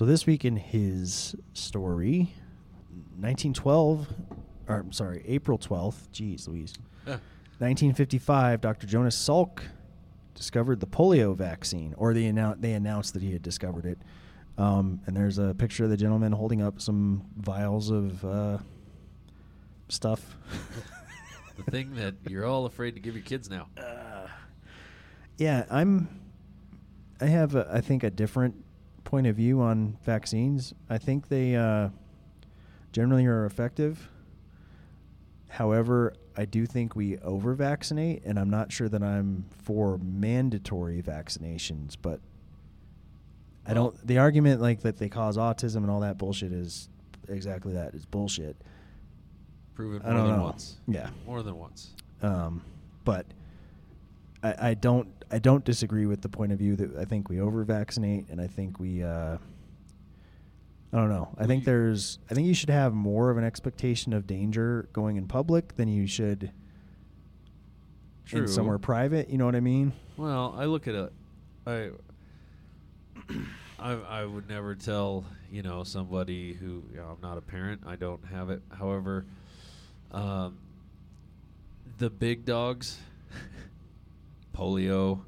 Speaker 4: So this week in his story, 1912, or I'm sorry, April 12th. Geez, Louise.
Speaker 5: Yeah.
Speaker 4: 1955, Dr. Jonas Salk discovered the polio vaccine, or they, annou- they announced that he had discovered it. Um, and there's a picture of the gentleman holding up some vials of uh, stuff.
Speaker 5: The thing that you're all afraid to give your kids now.
Speaker 4: Uh, yeah, I'm. I have, a, I think, a different point of view on vaccines. I think they uh, generally are effective. However, I do think we over vaccinate, and I'm not sure that I'm for mandatory vaccinations. But I don't. The argument like that they cause autism and all that bullshit is exactly that. It's bullshit.
Speaker 5: Proven
Speaker 4: I
Speaker 5: more than
Speaker 4: know.
Speaker 5: once.
Speaker 4: Yeah.
Speaker 5: More than once.
Speaker 4: Um, but I, I don't I don't disagree with the point of view that I think we over vaccinate and I think we uh, I don't know. I think there's I think you should have more of an expectation of danger going in public than you should
Speaker 5: True.
Speaker 4: in somewhere private. You know what I mean?
Speaker 5: Well, I look at it. I, I, I would never tell you know somebody who you know, I'm not a parent. I don't have it. However, um, the big dogs, polio,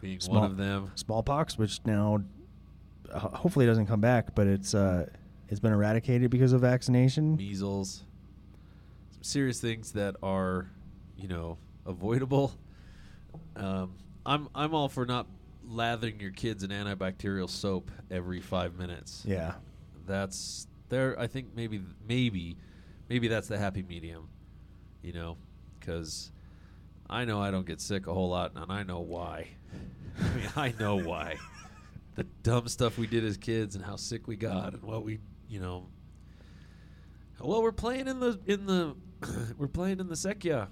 Speaker 5: being
Speaker 4: Small-
Speaker 5: one of them.
Speaker 4: Smallpox, which now uh, hopefully doesn't come back, but it's uh, it's been eradicated because of vaccination.
Speaker 5: measles, some serious things that are, you know, avoidable. Um, I'm I'm all for not lathering your kids in antibacterial soap every five minutes.
Speaker 4: Yeah.
Speaker 5: That's there. I think maybe maybe maybe that's the happy medium, you know, because I know I don't get sick a whole lot, and I know why. I mean, I know why. The dumb stuff we did as kids and how sick we got and what we, you know. Well, we're playing in the in the we're playing in the sekya.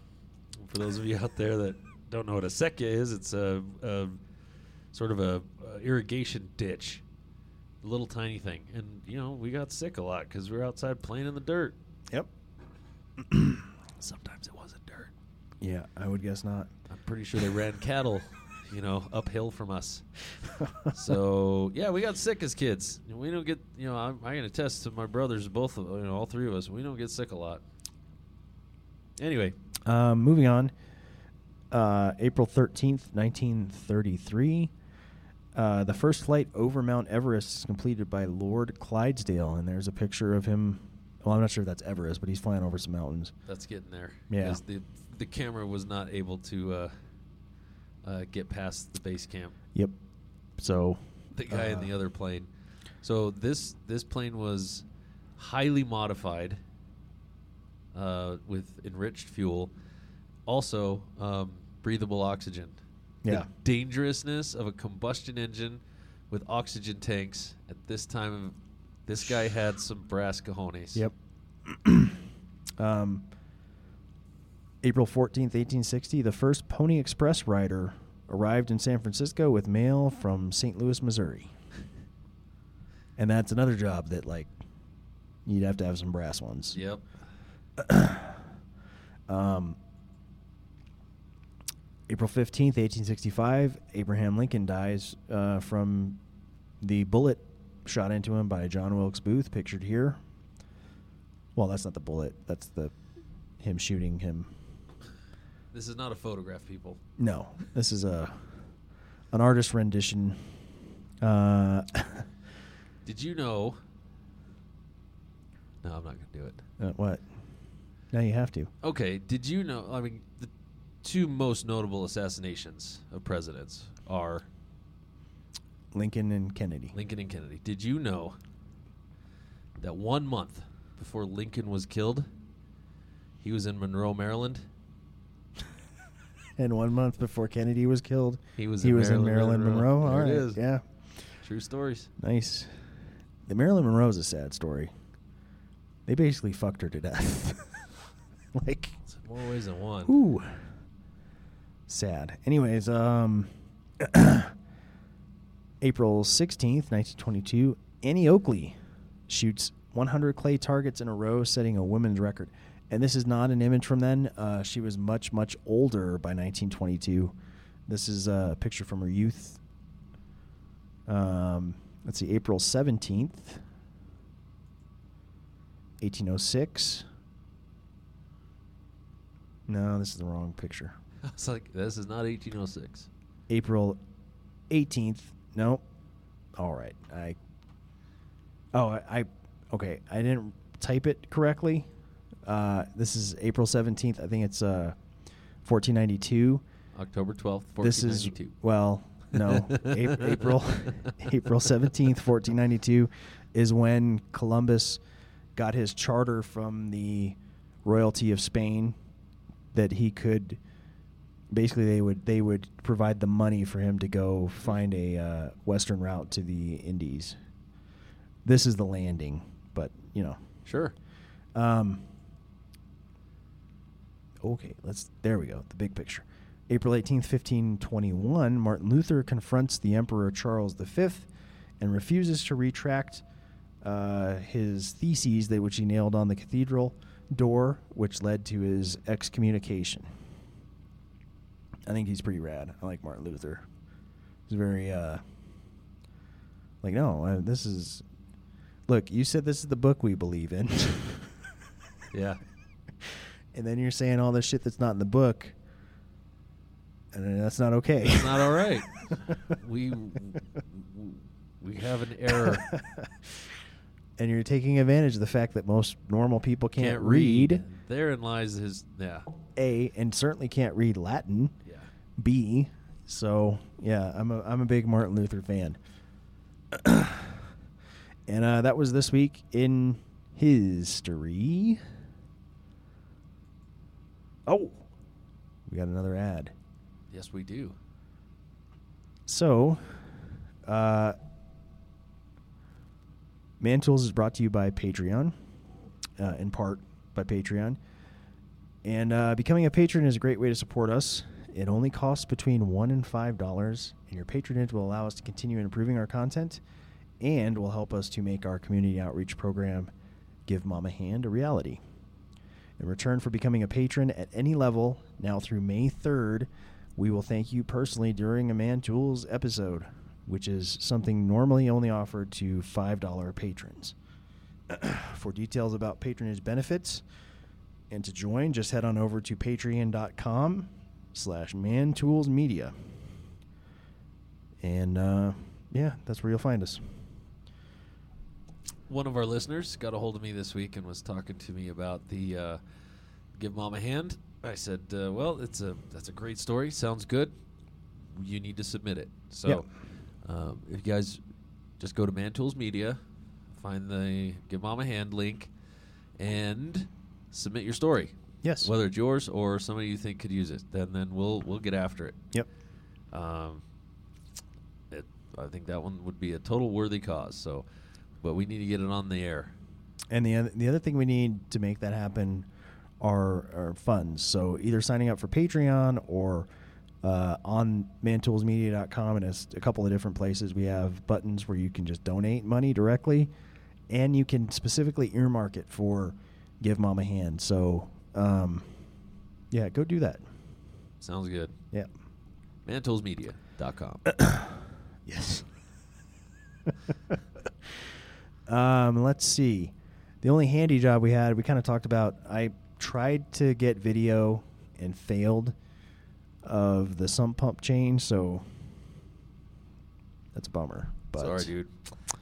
Speaker 5: For those of you out there that don't know what a sekya is, it's a, a sort of a, a irrigation ditch, a little tiny thing, and you know we got sick a lot because we were outside playing in the dirt.
Speaker 4: Yep.
Speaker 5: Sometimes it.
Speaker 4: Yeah, I would guess not.
Speaker 5: I'm pretty sure they ran cattle, you know, uphill from us. So yeah, we got sick as kids. We don't get, you know, I'm, I can attest to my brothers, both, of, you know, all three of us. We don't get sick a lot. Anyway,
Speaker 4: Um, moving on. Uh, April 13th, 1933. Uh, the first flight over Mount Everest is completed by Lord Clydesdale, and there's a picture of him. Well, I'm not sure if that's Everest, but he's flying over some mountains.
Speaker 5: that's getting there.
Speaker 4: Yeah.
Speaker 5: 'Cause the the camera was not able to uh, uh, get past the base camp.
Speaker 4: Yep. So.
Speaker 5: The guy in
Speaker 4: uh,
Speaker 5: the other plane. So this this plane was highly modified uh, with enriched fuel, also um, breathable oxygen.
Speaker 4: Yeah.
Speaker 5: The dangerousness of a combustion engine with oxygen tanks at this time. This guy had some brass cojones.
Speaker 4: Yep. um, April 14th, 1860, the first Pony Express rider arrived in San Francisco with mail from St. Louis, Missouri. And that's another job that, like, you'd have to have some brass ones.
Speaker 5: Yep.
Speaker 4: Um, April 15th, 1865, Abraham Lincoln dies uh, from the bullet shot into him by John Wilkes Booth, pictured here. Well, that's not the bullet. That's the him shooting him.
Speaker 5: This is not a photograph, people.
Speaker 4: No, this is a an artist rendition. Uh,
Speaker 5: Did you know? No, I'm not going to do it.
Speaker 4: uh, what? Now you have to.
Speaker 5: Okay, did you know? I mean, the two most notable assassinations of presidents are
Speaker 4: Lincoln and Kennedy.
Speaker 5: Lincoln and Kennedy. Did you know that one month before Lincoln was killed, he was in Monroe, Maryland?
Speaker 4: And one month before Kennedy was killed,
Speaker 5: He was
Speaker 4: he
Speaker 5: in
Speaker 4: was in
Speaker 5: Marilyn
Speaker 4: Marilyn
Speaker 5: Monroe.
Speaker 4: Monroe. All right,
Speaker 5: it is.
Speaker 4: yeah,
Speaker 5: True stories.
Speaker 4: nice. The Marilyn Monroe is a sad story. They basically fucked her to death. like,
Speaker 5: It's more ways than one.
Speaker 4: ooh, sad. Anyways, um, April sixteenth, nineteen twenty-two, Annie Oakley shoots 100 clay targets in a row, setting a women's record. And this is not an image from then. Uh, she was much, much older by 1922. This is a picture from her youth. Um, let's see, April 17th, 1806. No, this is the wrong picture.
Speaker 5: I was like, this is not 1806.
Speaker 4: April 18th. No. All right. I. Oh, I, I. Okay, I didn't type it correctly. Uh, this is April 17th. I think it's uh, 1492.
Speaker 5: October 12th,
Speaker 4: This is well, no, A- April April 17th, 1492 is when Columbus got his charter from the royalty of Spain that he could basically they would they would provide the money for him to go find a uh, western route to the Indies. This is the landing, but you know.
Speaker 5: Sure.
Speaker 4: Um, okay, let's. There we go. The big picture. April 18th, 1521, Martin Luther confronts the Emperor Charles V and refuses to retract uh, his theses that which he nailed on the cathedral door, which led to his excommunication. I think he's pretty rad. I like Martin Luther. He's very uh, like no, uh, this is. Look, you said this is the book we believe in.
Speaker 5: Yeah.
Speaker 4: and then you're saying all this shit that's not in the book, and that's not okay.
Speaker 5: It's not all right. we we have an error.
Speaker 4: and you're taking advantage of the fact that most normal people can't, read.
Speaker 5: Therein lies his. Yeah.
Speaker 4: A and certainly can't read Latin.
Speaker 5: Yeah.
Speaker 4: B. So yeah, I'm a I'm a big Martin Luther fan. and uh, that was this week in history. Oh, we got another ad.
Speaker 5: Yes, we do.
Speaker 4: So, uh, Man Tools is brought to you by Patreon, uh, in part by Patreon. And uh, becoming a patron is a great way to support us. It only costs between one and five dollars, and your patronage will allow us to continue improving our content, and will help us to make our community outreach program, "Give Mom a Hand," a reality. In return for becoming a patron at any level, now through May 3rd, we will thank you personally during a Man Tools episode, which is something normally only offered to $5 patrons. for details about patronage benefits and to join, just head on over to patreon.com slash Man Tools mantoolsmedia. And, uh, yeah, that's where you'll find us.
Speaker 5: One of our listeners got a hold of me this week and was talking to me about the uh, "Give Mom a Hand." I said, uh, "Well, it's a that's a great story. Sounds good. You need to submit it." So, um, if you guys just go to Man Tools Media, find the "Give Mom a Hand" link, and submit your story.
Speaker 4: Yes.
Speaker 5: Whether it's yours or somebody you think could use it, then then we'll we'll get after it.
Speaker 4: Yep.
Speaker 5: Um, it, I think that one would be a total worthy cause. So, but we need to get it on the air.
Speaker 4: And the other, the other thing we need to make that happen are, are funds. So either signing up for Patreon or uh, on mantoolsmedia.com and a couple of different places we have buttons where you can just donate money directly, and you can specifically earmark it for Give Mom a Hand. So um, yeah, go do that.
Speaker 5: Sounds good.
Speaker 4: Yeah.
Speaker 5: Mantoolsmedia.com.
Speaker 4: Yes. um, let's see. The only handy job we had, we kind of talked about. I tried to get video and failed of the sump pump change, so that's a bummer. But
Speaker 5: Sorry, dude.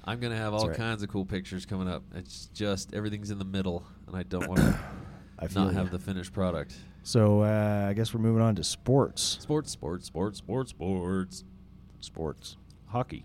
Speaker 5: I'm gonna have all
Speaker 4: all right.
Speaker 5: kinds of cool pictures coming up. It's just everything's in the middle, and I don't want to
Speaker 4: I feel
Speaker 5: not have the finished product.
Speaker 4: So uh, I guess we're moving on to sports.
Speaker 5: Sports, sports, sports, sports, sports.
Speaker 4: Sports.
Speaker 5: Hockey.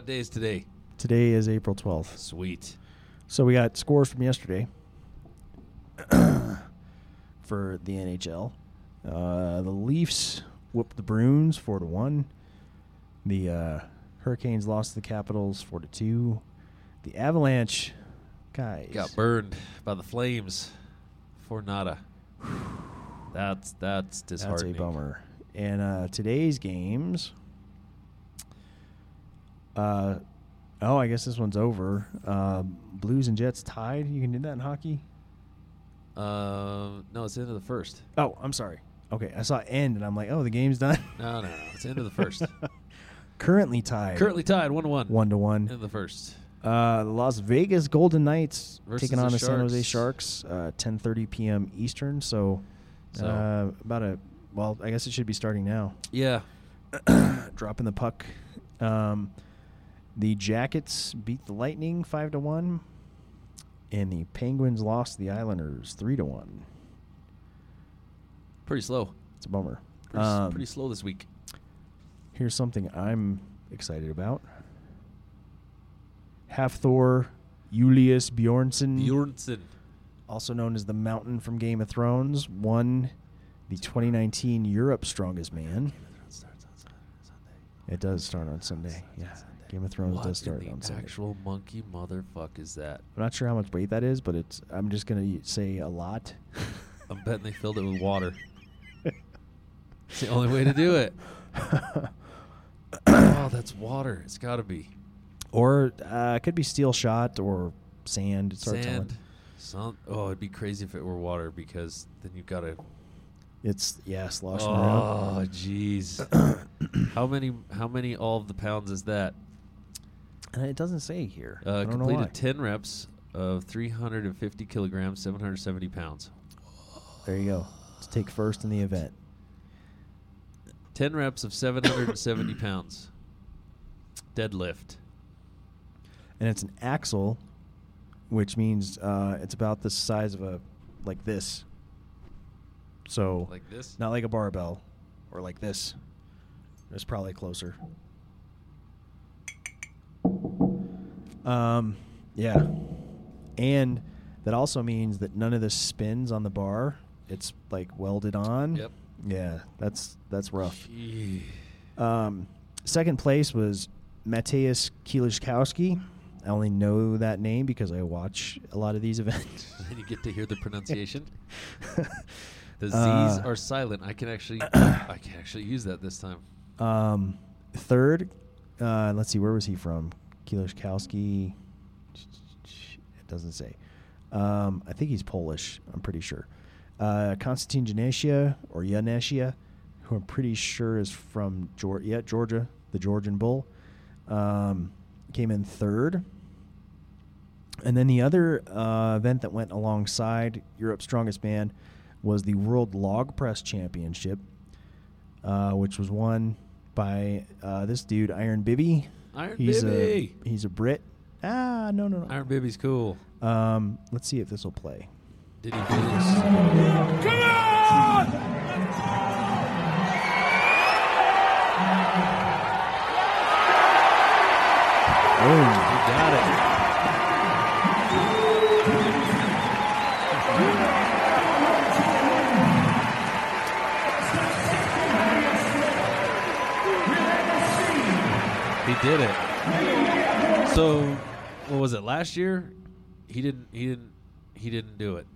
Speaker 4: What
Speaker 5: day is today?
Speaker 4: Today is April 12th.
Speaker 5: Sweet.
Speaker 4: So we got scores from yesterday for the NHL. Uh, the Leafs whooped the Bruins four to one. The uh, Hurricanes lost to the Capitals four to two. The Avalanche, guys,
Speaker 5: Got burned by the flames for nada. That's that's disheartening.
Speaker 4: that's a bummer. And uh, today's games. Uh, oh, I guess this one's over. Uh, Blues and Jets tied. You can do that in hockey.
Speaker 5: Um, no, it's the end of the first.
Speaker 4: Oh, I'm sorry. Okay, I saw end and I'm like, oh, the game's done.
Speaker 5: No, no, no. It's the end of the first.
Speaker 4: Currently tied.
Speaker 5: Currently tied, one to one.
Speaker 4: one to
Speaker 5: End
Speaker 4: one.
Speaker 5: of the first.
Speaker 4: Uh, the Las Vegas Golden Knights
Speaker 5: Versus
Speaker 4: taking on
Speaker 5: the
Speaker 4: the San Jose
Speaker 5: Sharks.
Speaker 4: Sharks. Uh, 10:30 p.m. Eastern. So,
Speaker 5: So-
Speaker 4: uh, about a well, I guess it should be starting now.
Speaker 5: Yeah.
Speaker 4: Dropping the puck. Um, the Jackets beat the Lightning five to one, and the Penguins lost the Islanders three to one.
Speaker 5: Pretty slow.
Speaker 4: It's a bummer.
Speaker 5: Pretty,
Speaker 4: Um,
Speaker 5: pretty slow this week.
Speaker 4: Here's something I'm excited about. Hafthor Julius Bjornsson,
Speaker 5: Bjornsson.
Speaker 4: also known as the Mountain from Game of Thrones, won the 2019 Europe Strongest Man. It does start on Sunday. Yeah, Game of Thrones
Speaker 5: What
Speaker 4: does start on Sunday.
Speaker 5: actual monkey motherfuck is that?
Speaker 4: I'm not sure how much weight that is, but it's. I'm just gonna say a lot.
Speaker 5: I'm betting they filled it with water. It's the only way to do it. oh, that's water. It's got to be
Speaker 4: or uh, it could be steel shot or sand. It's
Speaker 5: sand. Some, oh, it'd be crazy if it were water because then you've got to.
Speaker 4: It's yeah, sloshing around.
Speaker 5: Oh, jeez. how many? How many? All of the pounds is that?
Speaker 4: And it doesn't say here.
Speaker 5: Uh,
Speaker 4: I don't know
Speaker 5: completed
Speaker 4: why.
Speaker 5: 10 reps of 350 kilograms, 770 pounds.
Speaker 4: There you go. Let's take first in the event.
Speaker 5: 10 reps of 770 pounds. Deadlift.
Speaker 4: and it's an axle, which means uh, it's about the size of a like this. So
Speaker 5: Like this?
Speaker 4: not like a barbell, or like this. It's probably closer. Um, yeah, and that also means that none of this spins on the bar. It's like welded on.
Speaker 5: Yep.
Speaker 4: Yeah, that's that's rough. Um, second place was Mateusz Kieliszkowski. I only know that name because I watch a lot of these events.
Speaker 5: And you get to hear the pronunciation. The Z's
Speaker 4: Uh,
Speaker 5: are silent. I can actually I can actually use that this time.
Speaker 4: Um, third, uh, let's see, where was he from? Kieliszkowski. It doesn't say. Um, I think he's Polish. I'm pretty sure. Uh, Konstantin Janesia or Janesia, who I'm pretty sure is from Georgia. Yeah, Georgia, the Georgian Bull, um, came in third. And then the other uh, event that went alongside Europe's Strongest Man was the World Log Press Championship, uh, which was won by uh, this dude, Iron Biby.
Speaker 5: Iron
Speaker 4: he's
Speaker 5: Biby.
Speaker 4: A, he's a Brit. Ah, no, no, no.
Speaker 5: Iron Baby's cool.
Speaker 4: Um, let's see if this will play.
Speaker 5: Did he do this?
Speaker 4: Boom.
Speaker 5: He got did it. So, what was it last year? He didn't. He didn't. He didn't do it.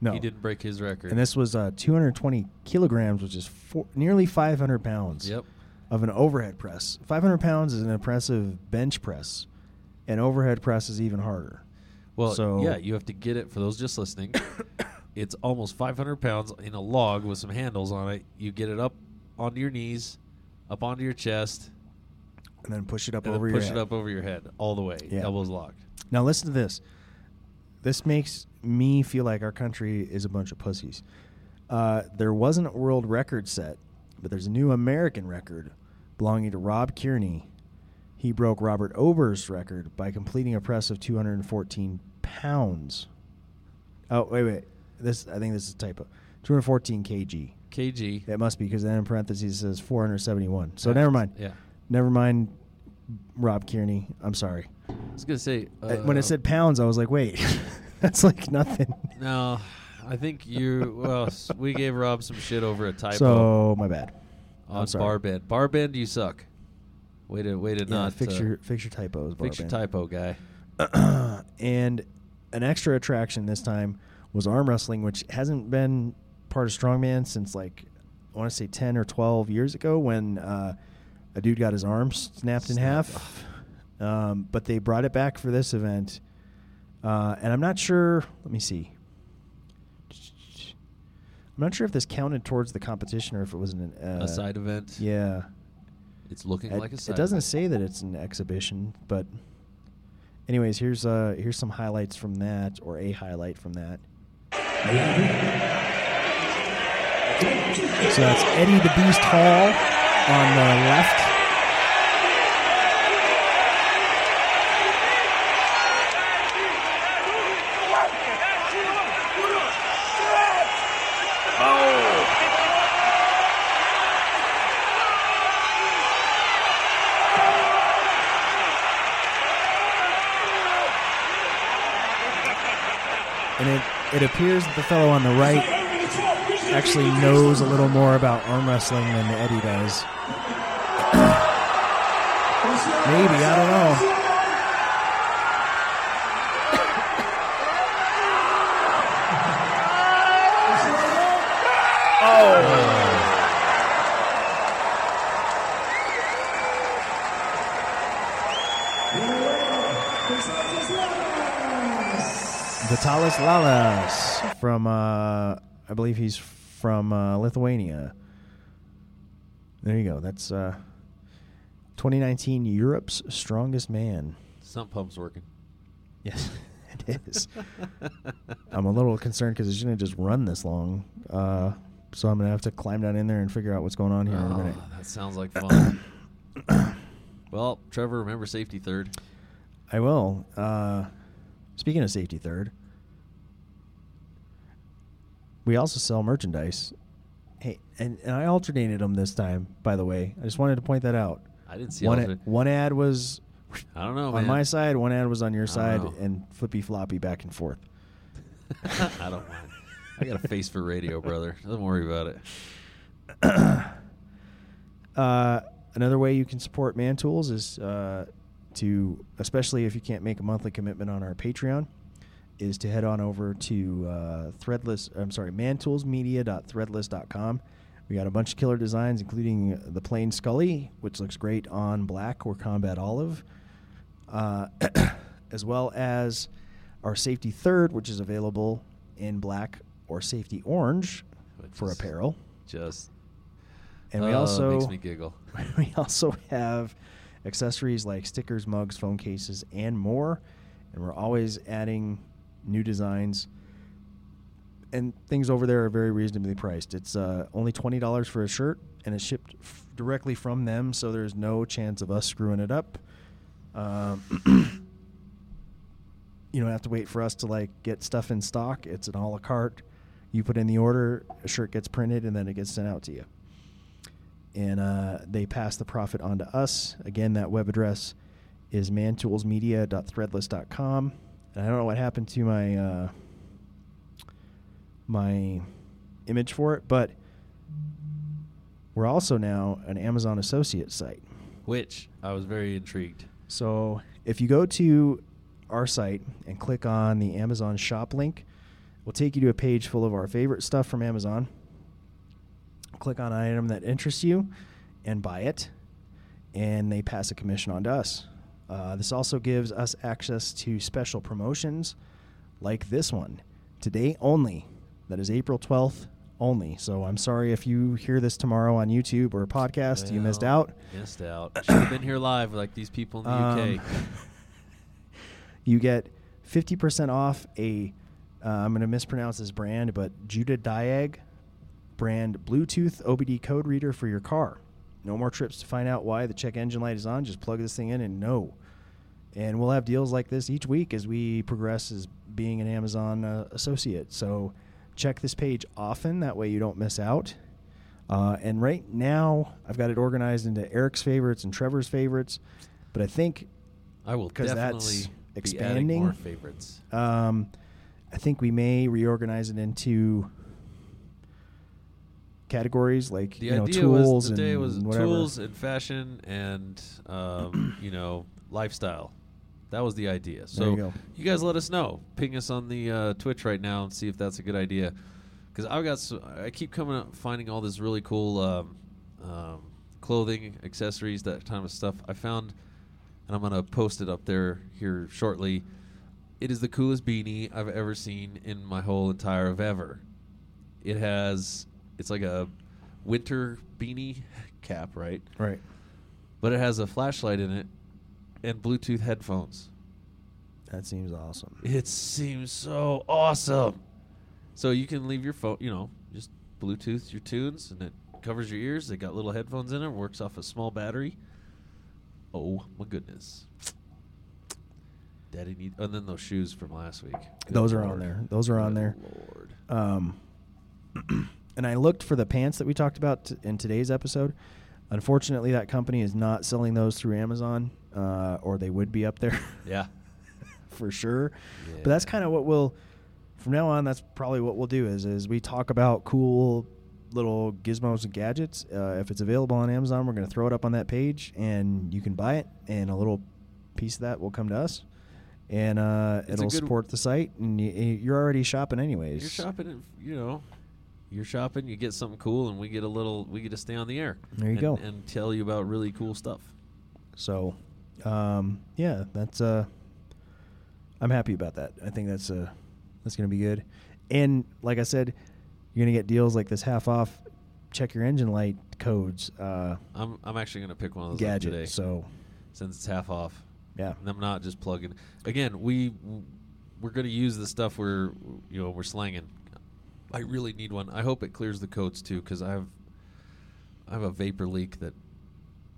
Speaker 4: No.
Speaker 5: he didn't break his record.
Speaker 4: And this was uh, 220 kilograms, which is four, nearly 500 pounds
Speaker 5: Yep.
Speaker 4: of an overhead press. 500 pounds is an impressive bench press. An overhead press is even harder.
Speaker 5: Well,
Speaker 4: So-
Speaker 5: yeah, you have to get it for those just listening. it's almost 500 pounds in a log with some handles on it. You get it up onto your knees, up onto your chest,
Speaker 4: And then push it up
Speaker 5: and
Speaker 4: over your
Speaker 5: push
Speaker 4: head.
Speaker 5: it up over your head all the way,
Speaker 4: Yeah.
Speaker 5: elbows locked.
Speaker 4: Now listen to this. This makes me feel like our country is a bunch of pussies. Uh, there wasn't a world record set, but there's a new American record belonging to Rob Kearney. He broke Robert Oberst's record by completing a press of 214 pounds. Oh wait, wait. This I think this is a typo. 214 kg.
Speaker 5: KG.
Speaker 4: It must be because then in parentheses it says 471. So never mind.
Speaker 5: Yeah.
Speaker 4: Never mind. Rob Kearney. I'm sorry.
Speaker 5: I was gonna say
Speaker 4: Uh, when
Speaker 5: uh,
Speaker 4: it said pounds, I was like, wait, that's like nothing.
Speaker 5: no, I think you. Well, we gave Rob some shit over a typo
Speaker 4: So my bad. I'm
Speaker 5: on
Speaker 4: sorry.
Speaker 5: BarBend. Bar bend, you suck. Way to way to
Speaker 4: Yeah,
Speaker 5: not
Speaker 4: fix
Speaker 5: uh,
Speaker 4: your fix your typos.
Speaker 5: fix your typo, guy.
Speaker 4: and an extra attraction this time was arm wrestling, which hasn't been part of strongman since like I want to say ten or twelve years ago when uh, a dude got his arm snapped in half. Um, but they brought it back for this event, uh, and I'm not sure. Let me see. I'm not sure if this counted towards the competition or if it was an uh,
Speaker 5: a side event.
Speaker 4: Yeah,
Speaker 5: It's looking
Speaker 4: it,
Speaker 5: like a side.
Speaker 4: it doesn't
Speaker 5: event.
Speaker 4: say that it's an exhibition, but anyways, here's uh here's some highlights from that, or a highlight from that. So that's Eddie the Beast Hall on the left. And it, it appears that the fellow on the right actually knows a little more about arm wrestling than Eddie does. Maybe, I don't know. Vitalis Lalas from, uh, I believe he's from uh, Lithuania. There you go. That's uh, 2019 Europe's Strongest Man.
Speaker 5: Sump pump's working.
Speaker 4: Yes, it is. I'm a little concerned because it's going to just run this long. Uh, so I'm going to have to climb down in there and figure out what's going on here in a minute.
Speaker 5: Oh, that sounds like fun. well, Trevor, remember safety third.
Speaker 4: I will. Uh, speaking of safety third, we also sell merchandise. Hey, and, and I alternated them this time, by the way. I just wanted to point that out.
Speaker 5: I didn't see
Speaker 4: One, ad, one ad was
Speaker 5: I don't know,
Speaker 4: on
Speaker 5: man.
Speaker 4: my side, one ad was on your side,
Speaker 5: know.
Speaker 4: and flippy floppy back and forth.
Speaker 5: I don't mind. I got a face for radio, brother. Don't worry about it.
Speaker 4: Uh, another way you can support Man Tools is uh, to, especially if you can't make a monthly commitment on our Patreon, is to head on over to uh, Threadless. I'm sorry, mantoolsmedia.threadless.com. We got a bunch of killer designs, including the plain Scully, which looks great on black or combat olive, uh, as well as our safety third, which is available in black or safety orange
Speaker 5: Which
Speaker 4: for apparel.
Speaker 5: Just
Speaker 4: And we
Speaker 5: uh,
Speaker 4: also
Speaker 5: makes me giggle.
Speaker 4: we also have accessories like stickers, mugs, phone cases, and more. And we're always adding new designs. And things over there are very reasonably priced. It's uh, only twenty dollars for a shirt, and it's shipped f- directly from them, so there's no chance of us screwing it up. Um, you don't have to wait for us to like get stuff in stock. It's an a la carte. You put in the order, a shirt gets printed, and then it gets sent out to you and uh, they pass the profit on to us. Again, that web address is mantoolsmedia.threadless.com. And I don't know what happened to my uh, my image for it, but we're also now an Amazon associate site.
Speaker 5: Which I was very intrigued.
Speaker 4: So if you go to our site and click on the Amazon shop link, we'll take you to a page full of our favorite stuff from Amazon. Click on an item that interests you and buy it, and they pass a commission on to us. Uh, this also gives us access to special promotions like this one today only. That is April 12th only. So I'm sorry if you hear this tomorrow on YouTube or a podcast, you missed out.
Speaker 5: Missed out. Should have been here live like these people in the
Speaker 4: Um,
Speaker 5: UK.
Speaker 4: you get 50% off a, uh, I'm going to mispronounce this brand, but Judah Diag brand Bluetooth OBD code reader for your car. No more trips to find out why the check engine light is on. Just plug this thing in and know. And we'll have deals like this each week as we progress as being an Amazon uh, associate. So check this page often. That way you don't miss out. Uh, and right now, I've got it organized into Eric's favorites and Trevor's favorites. But I think
Speaker 5: I will
Speaker 4: 'cause
Speaker 5: definitely
Speaker 4: that's expanding.
Speaker 5: more favorites.
Speaker 4: um, I think we may reorganize it into categories like
Speaker 5: The
Speaker 4: you know tools and
Speaker 5: day was
Speaker 4: whatever.
Speaker 5: tools and fashion and um, you know lifestyle. That was the idea. So
Speaker 4: you
Speaker 5: you guys let us know. Ping us on the uh, Twitch right now and see if that's a good idea. Because I've got, so, I keep coming up finding all this really cool um, um, clothing, accessories, that kind of stuff. I found, and I'm gonna post it up there here shortly. It is the coolest beanie I've ever seen in my whole entire of ever. It has, it's like a winter beanie cap, right?
Speaker 4: right.
Speaker 5: But it has a flashlight in it and Bluetooth headphones.
Speaker 4: That seems awesome.
Speaker 5: It seems so awesome. So you can leave your phone, you know, just Bluetooth your tunes, and it covers your ears. They got little headphones in it. Works off a small battery. Oh my goodness, Daddy need. And then those shoes from last week. Good
Speaker 4: Those are on there. Those are on
Speaker 5: Good
Speaker 4: there.
Speaker 5: Lord.
Speaker 4: Um, and I looked for the pants that we talked about t- in today's episode. Unfortunately, that company is not selling those through Amazon, uh, or they would be up there
Speaker 5: Yeah.
Speaker 4: for sure. But that's kind of what we'll from now on. That's probably what we'll do is is we talk about cool little gizmos and gadgets. Uh, if it's available on Amazon, we're going to throw it up on that page, and you can buy it, and a little piece of that will come to us, and uh, it'll
Speaker 5: good-
Speaker 4: support the site. And y- y- you're already shopping anyways.
Speaker 5: You're shopping, and, you know. You're shopping, you get something cool, and we get a little. We get to stay on the air.
Speaker 4: There you
Speaker 5: and,
Speaker 4: go.
Speaker 5: And tell you about really cool stuff.
Speaker 4: So, um, yeah, that's uh, I'm happy about that. I think that's uh, that's gonna be good. And like I said, you're gonna get deals like this half off. Check your engine light codes uh,
Speaker 5: I'm I'm actually gonna pick one of those up today.
Speaker 4: So
Speaker 5: since it's half off.
Speaker 4: yeah,
Speaker 5: And I'm not just plugging. Again, we we're gonna use the stuff we're you know we're slanging. I really need one. I hope it clears the codes too, because I have I have a vapor leak that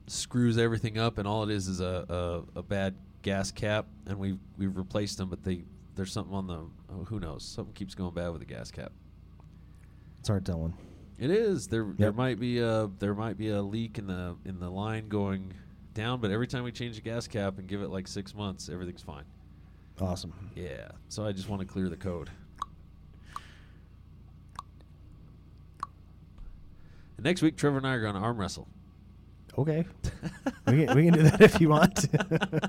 Speaker 5: screws everything up, and all it is is a, a, a bad gas cap, and we we've replaced them, but they there's something on the oh, who knows something keeps going bad with the gas cap.
Speaker 4: it's hard telling.
Speaker 5: It is there. There might be a there might be a leak in the in the line going down, but every time we change the gas cap and give it like six months, everything's fine.
Speaker 4: Awesome.
Speaker 5: Yeah. So I just want to clear the code. And next week, Trevor and I are going to arm wrestle.
Speaker 4: Okay, we can, we can do that if you want.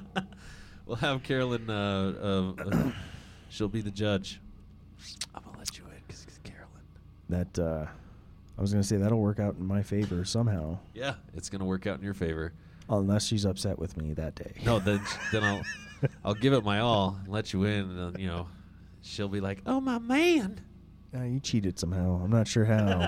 Speaker 5: we'll have Carolyn. Uh, uh, uh, she'll be the judge. I'm gonna let you in because it's Carolyn.
Speaker 4: that uh, I was gonna say that'll work out in my favor somehow,
Speaker 5: Yeah, it's gonna work out in your favor.
Speaker 4: unless she's upset with me that day.
Speaker 5: No, then then I'll I'll give it my all and let you in, and you know, she'll be like, "Oh my man."
Speaker 4: Uh, you cheated somehow. I'm not sure how.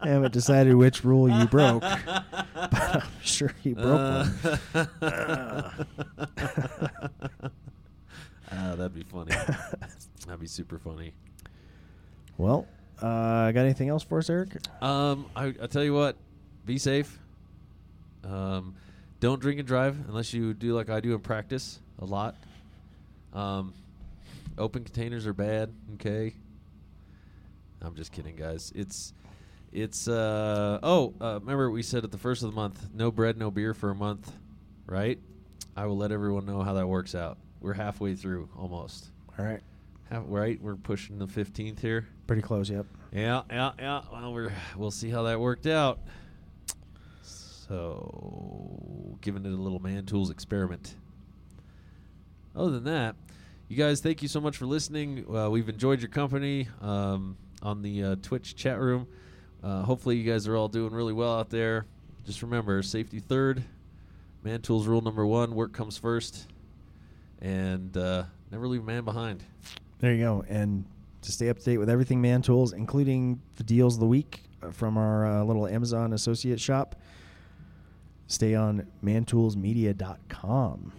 Speaker 4: I haven't decided which rule you broke, but I'm sure you broke one.
Speaker 5: Ah, that'd be funny. that'd be super funny.
Speaker 4: Well, uh, got anything else for us, Eric?
Speaker 5: Um, I I tell you what, be safe. Um, don't drink and drive unless you do like I do in practice a lot. Um, open containers are bad. Okay. I'm just kidding, guys. It's it's uh oh uh, remember we said at the first of the month no bread no beer for a month, right? I will let everyone know how that works out. We're halfway through almost.
Speaker 4: All right.
Speaker 5: Half, right, we're pushing the 15th here.
Speaker 4: Pretty close, yep.
Speaker 5: Yeah, yeah, yeah. Well, we're we'll see how that worked out. So, giving it a little man tools experiment. Other than that, you guys, thank you so much for listening. Uh, we've enjoyed your company um, on the uh, Twitch chat room. Uh, hopefully, you guys are all doing really well out there. Just remember, safety third. Man tools rule number one: work comes first, and uh, never leave a man behind.
Speaker 4: There you go. And to stay up to date with everything Man Tools, including the deals of the week uh, from our uh, little Amazon associate shop, stay on mantoolsmedia.com.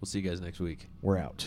Speaker 5: We'll see you guys next week.
Speaker 4: We're out.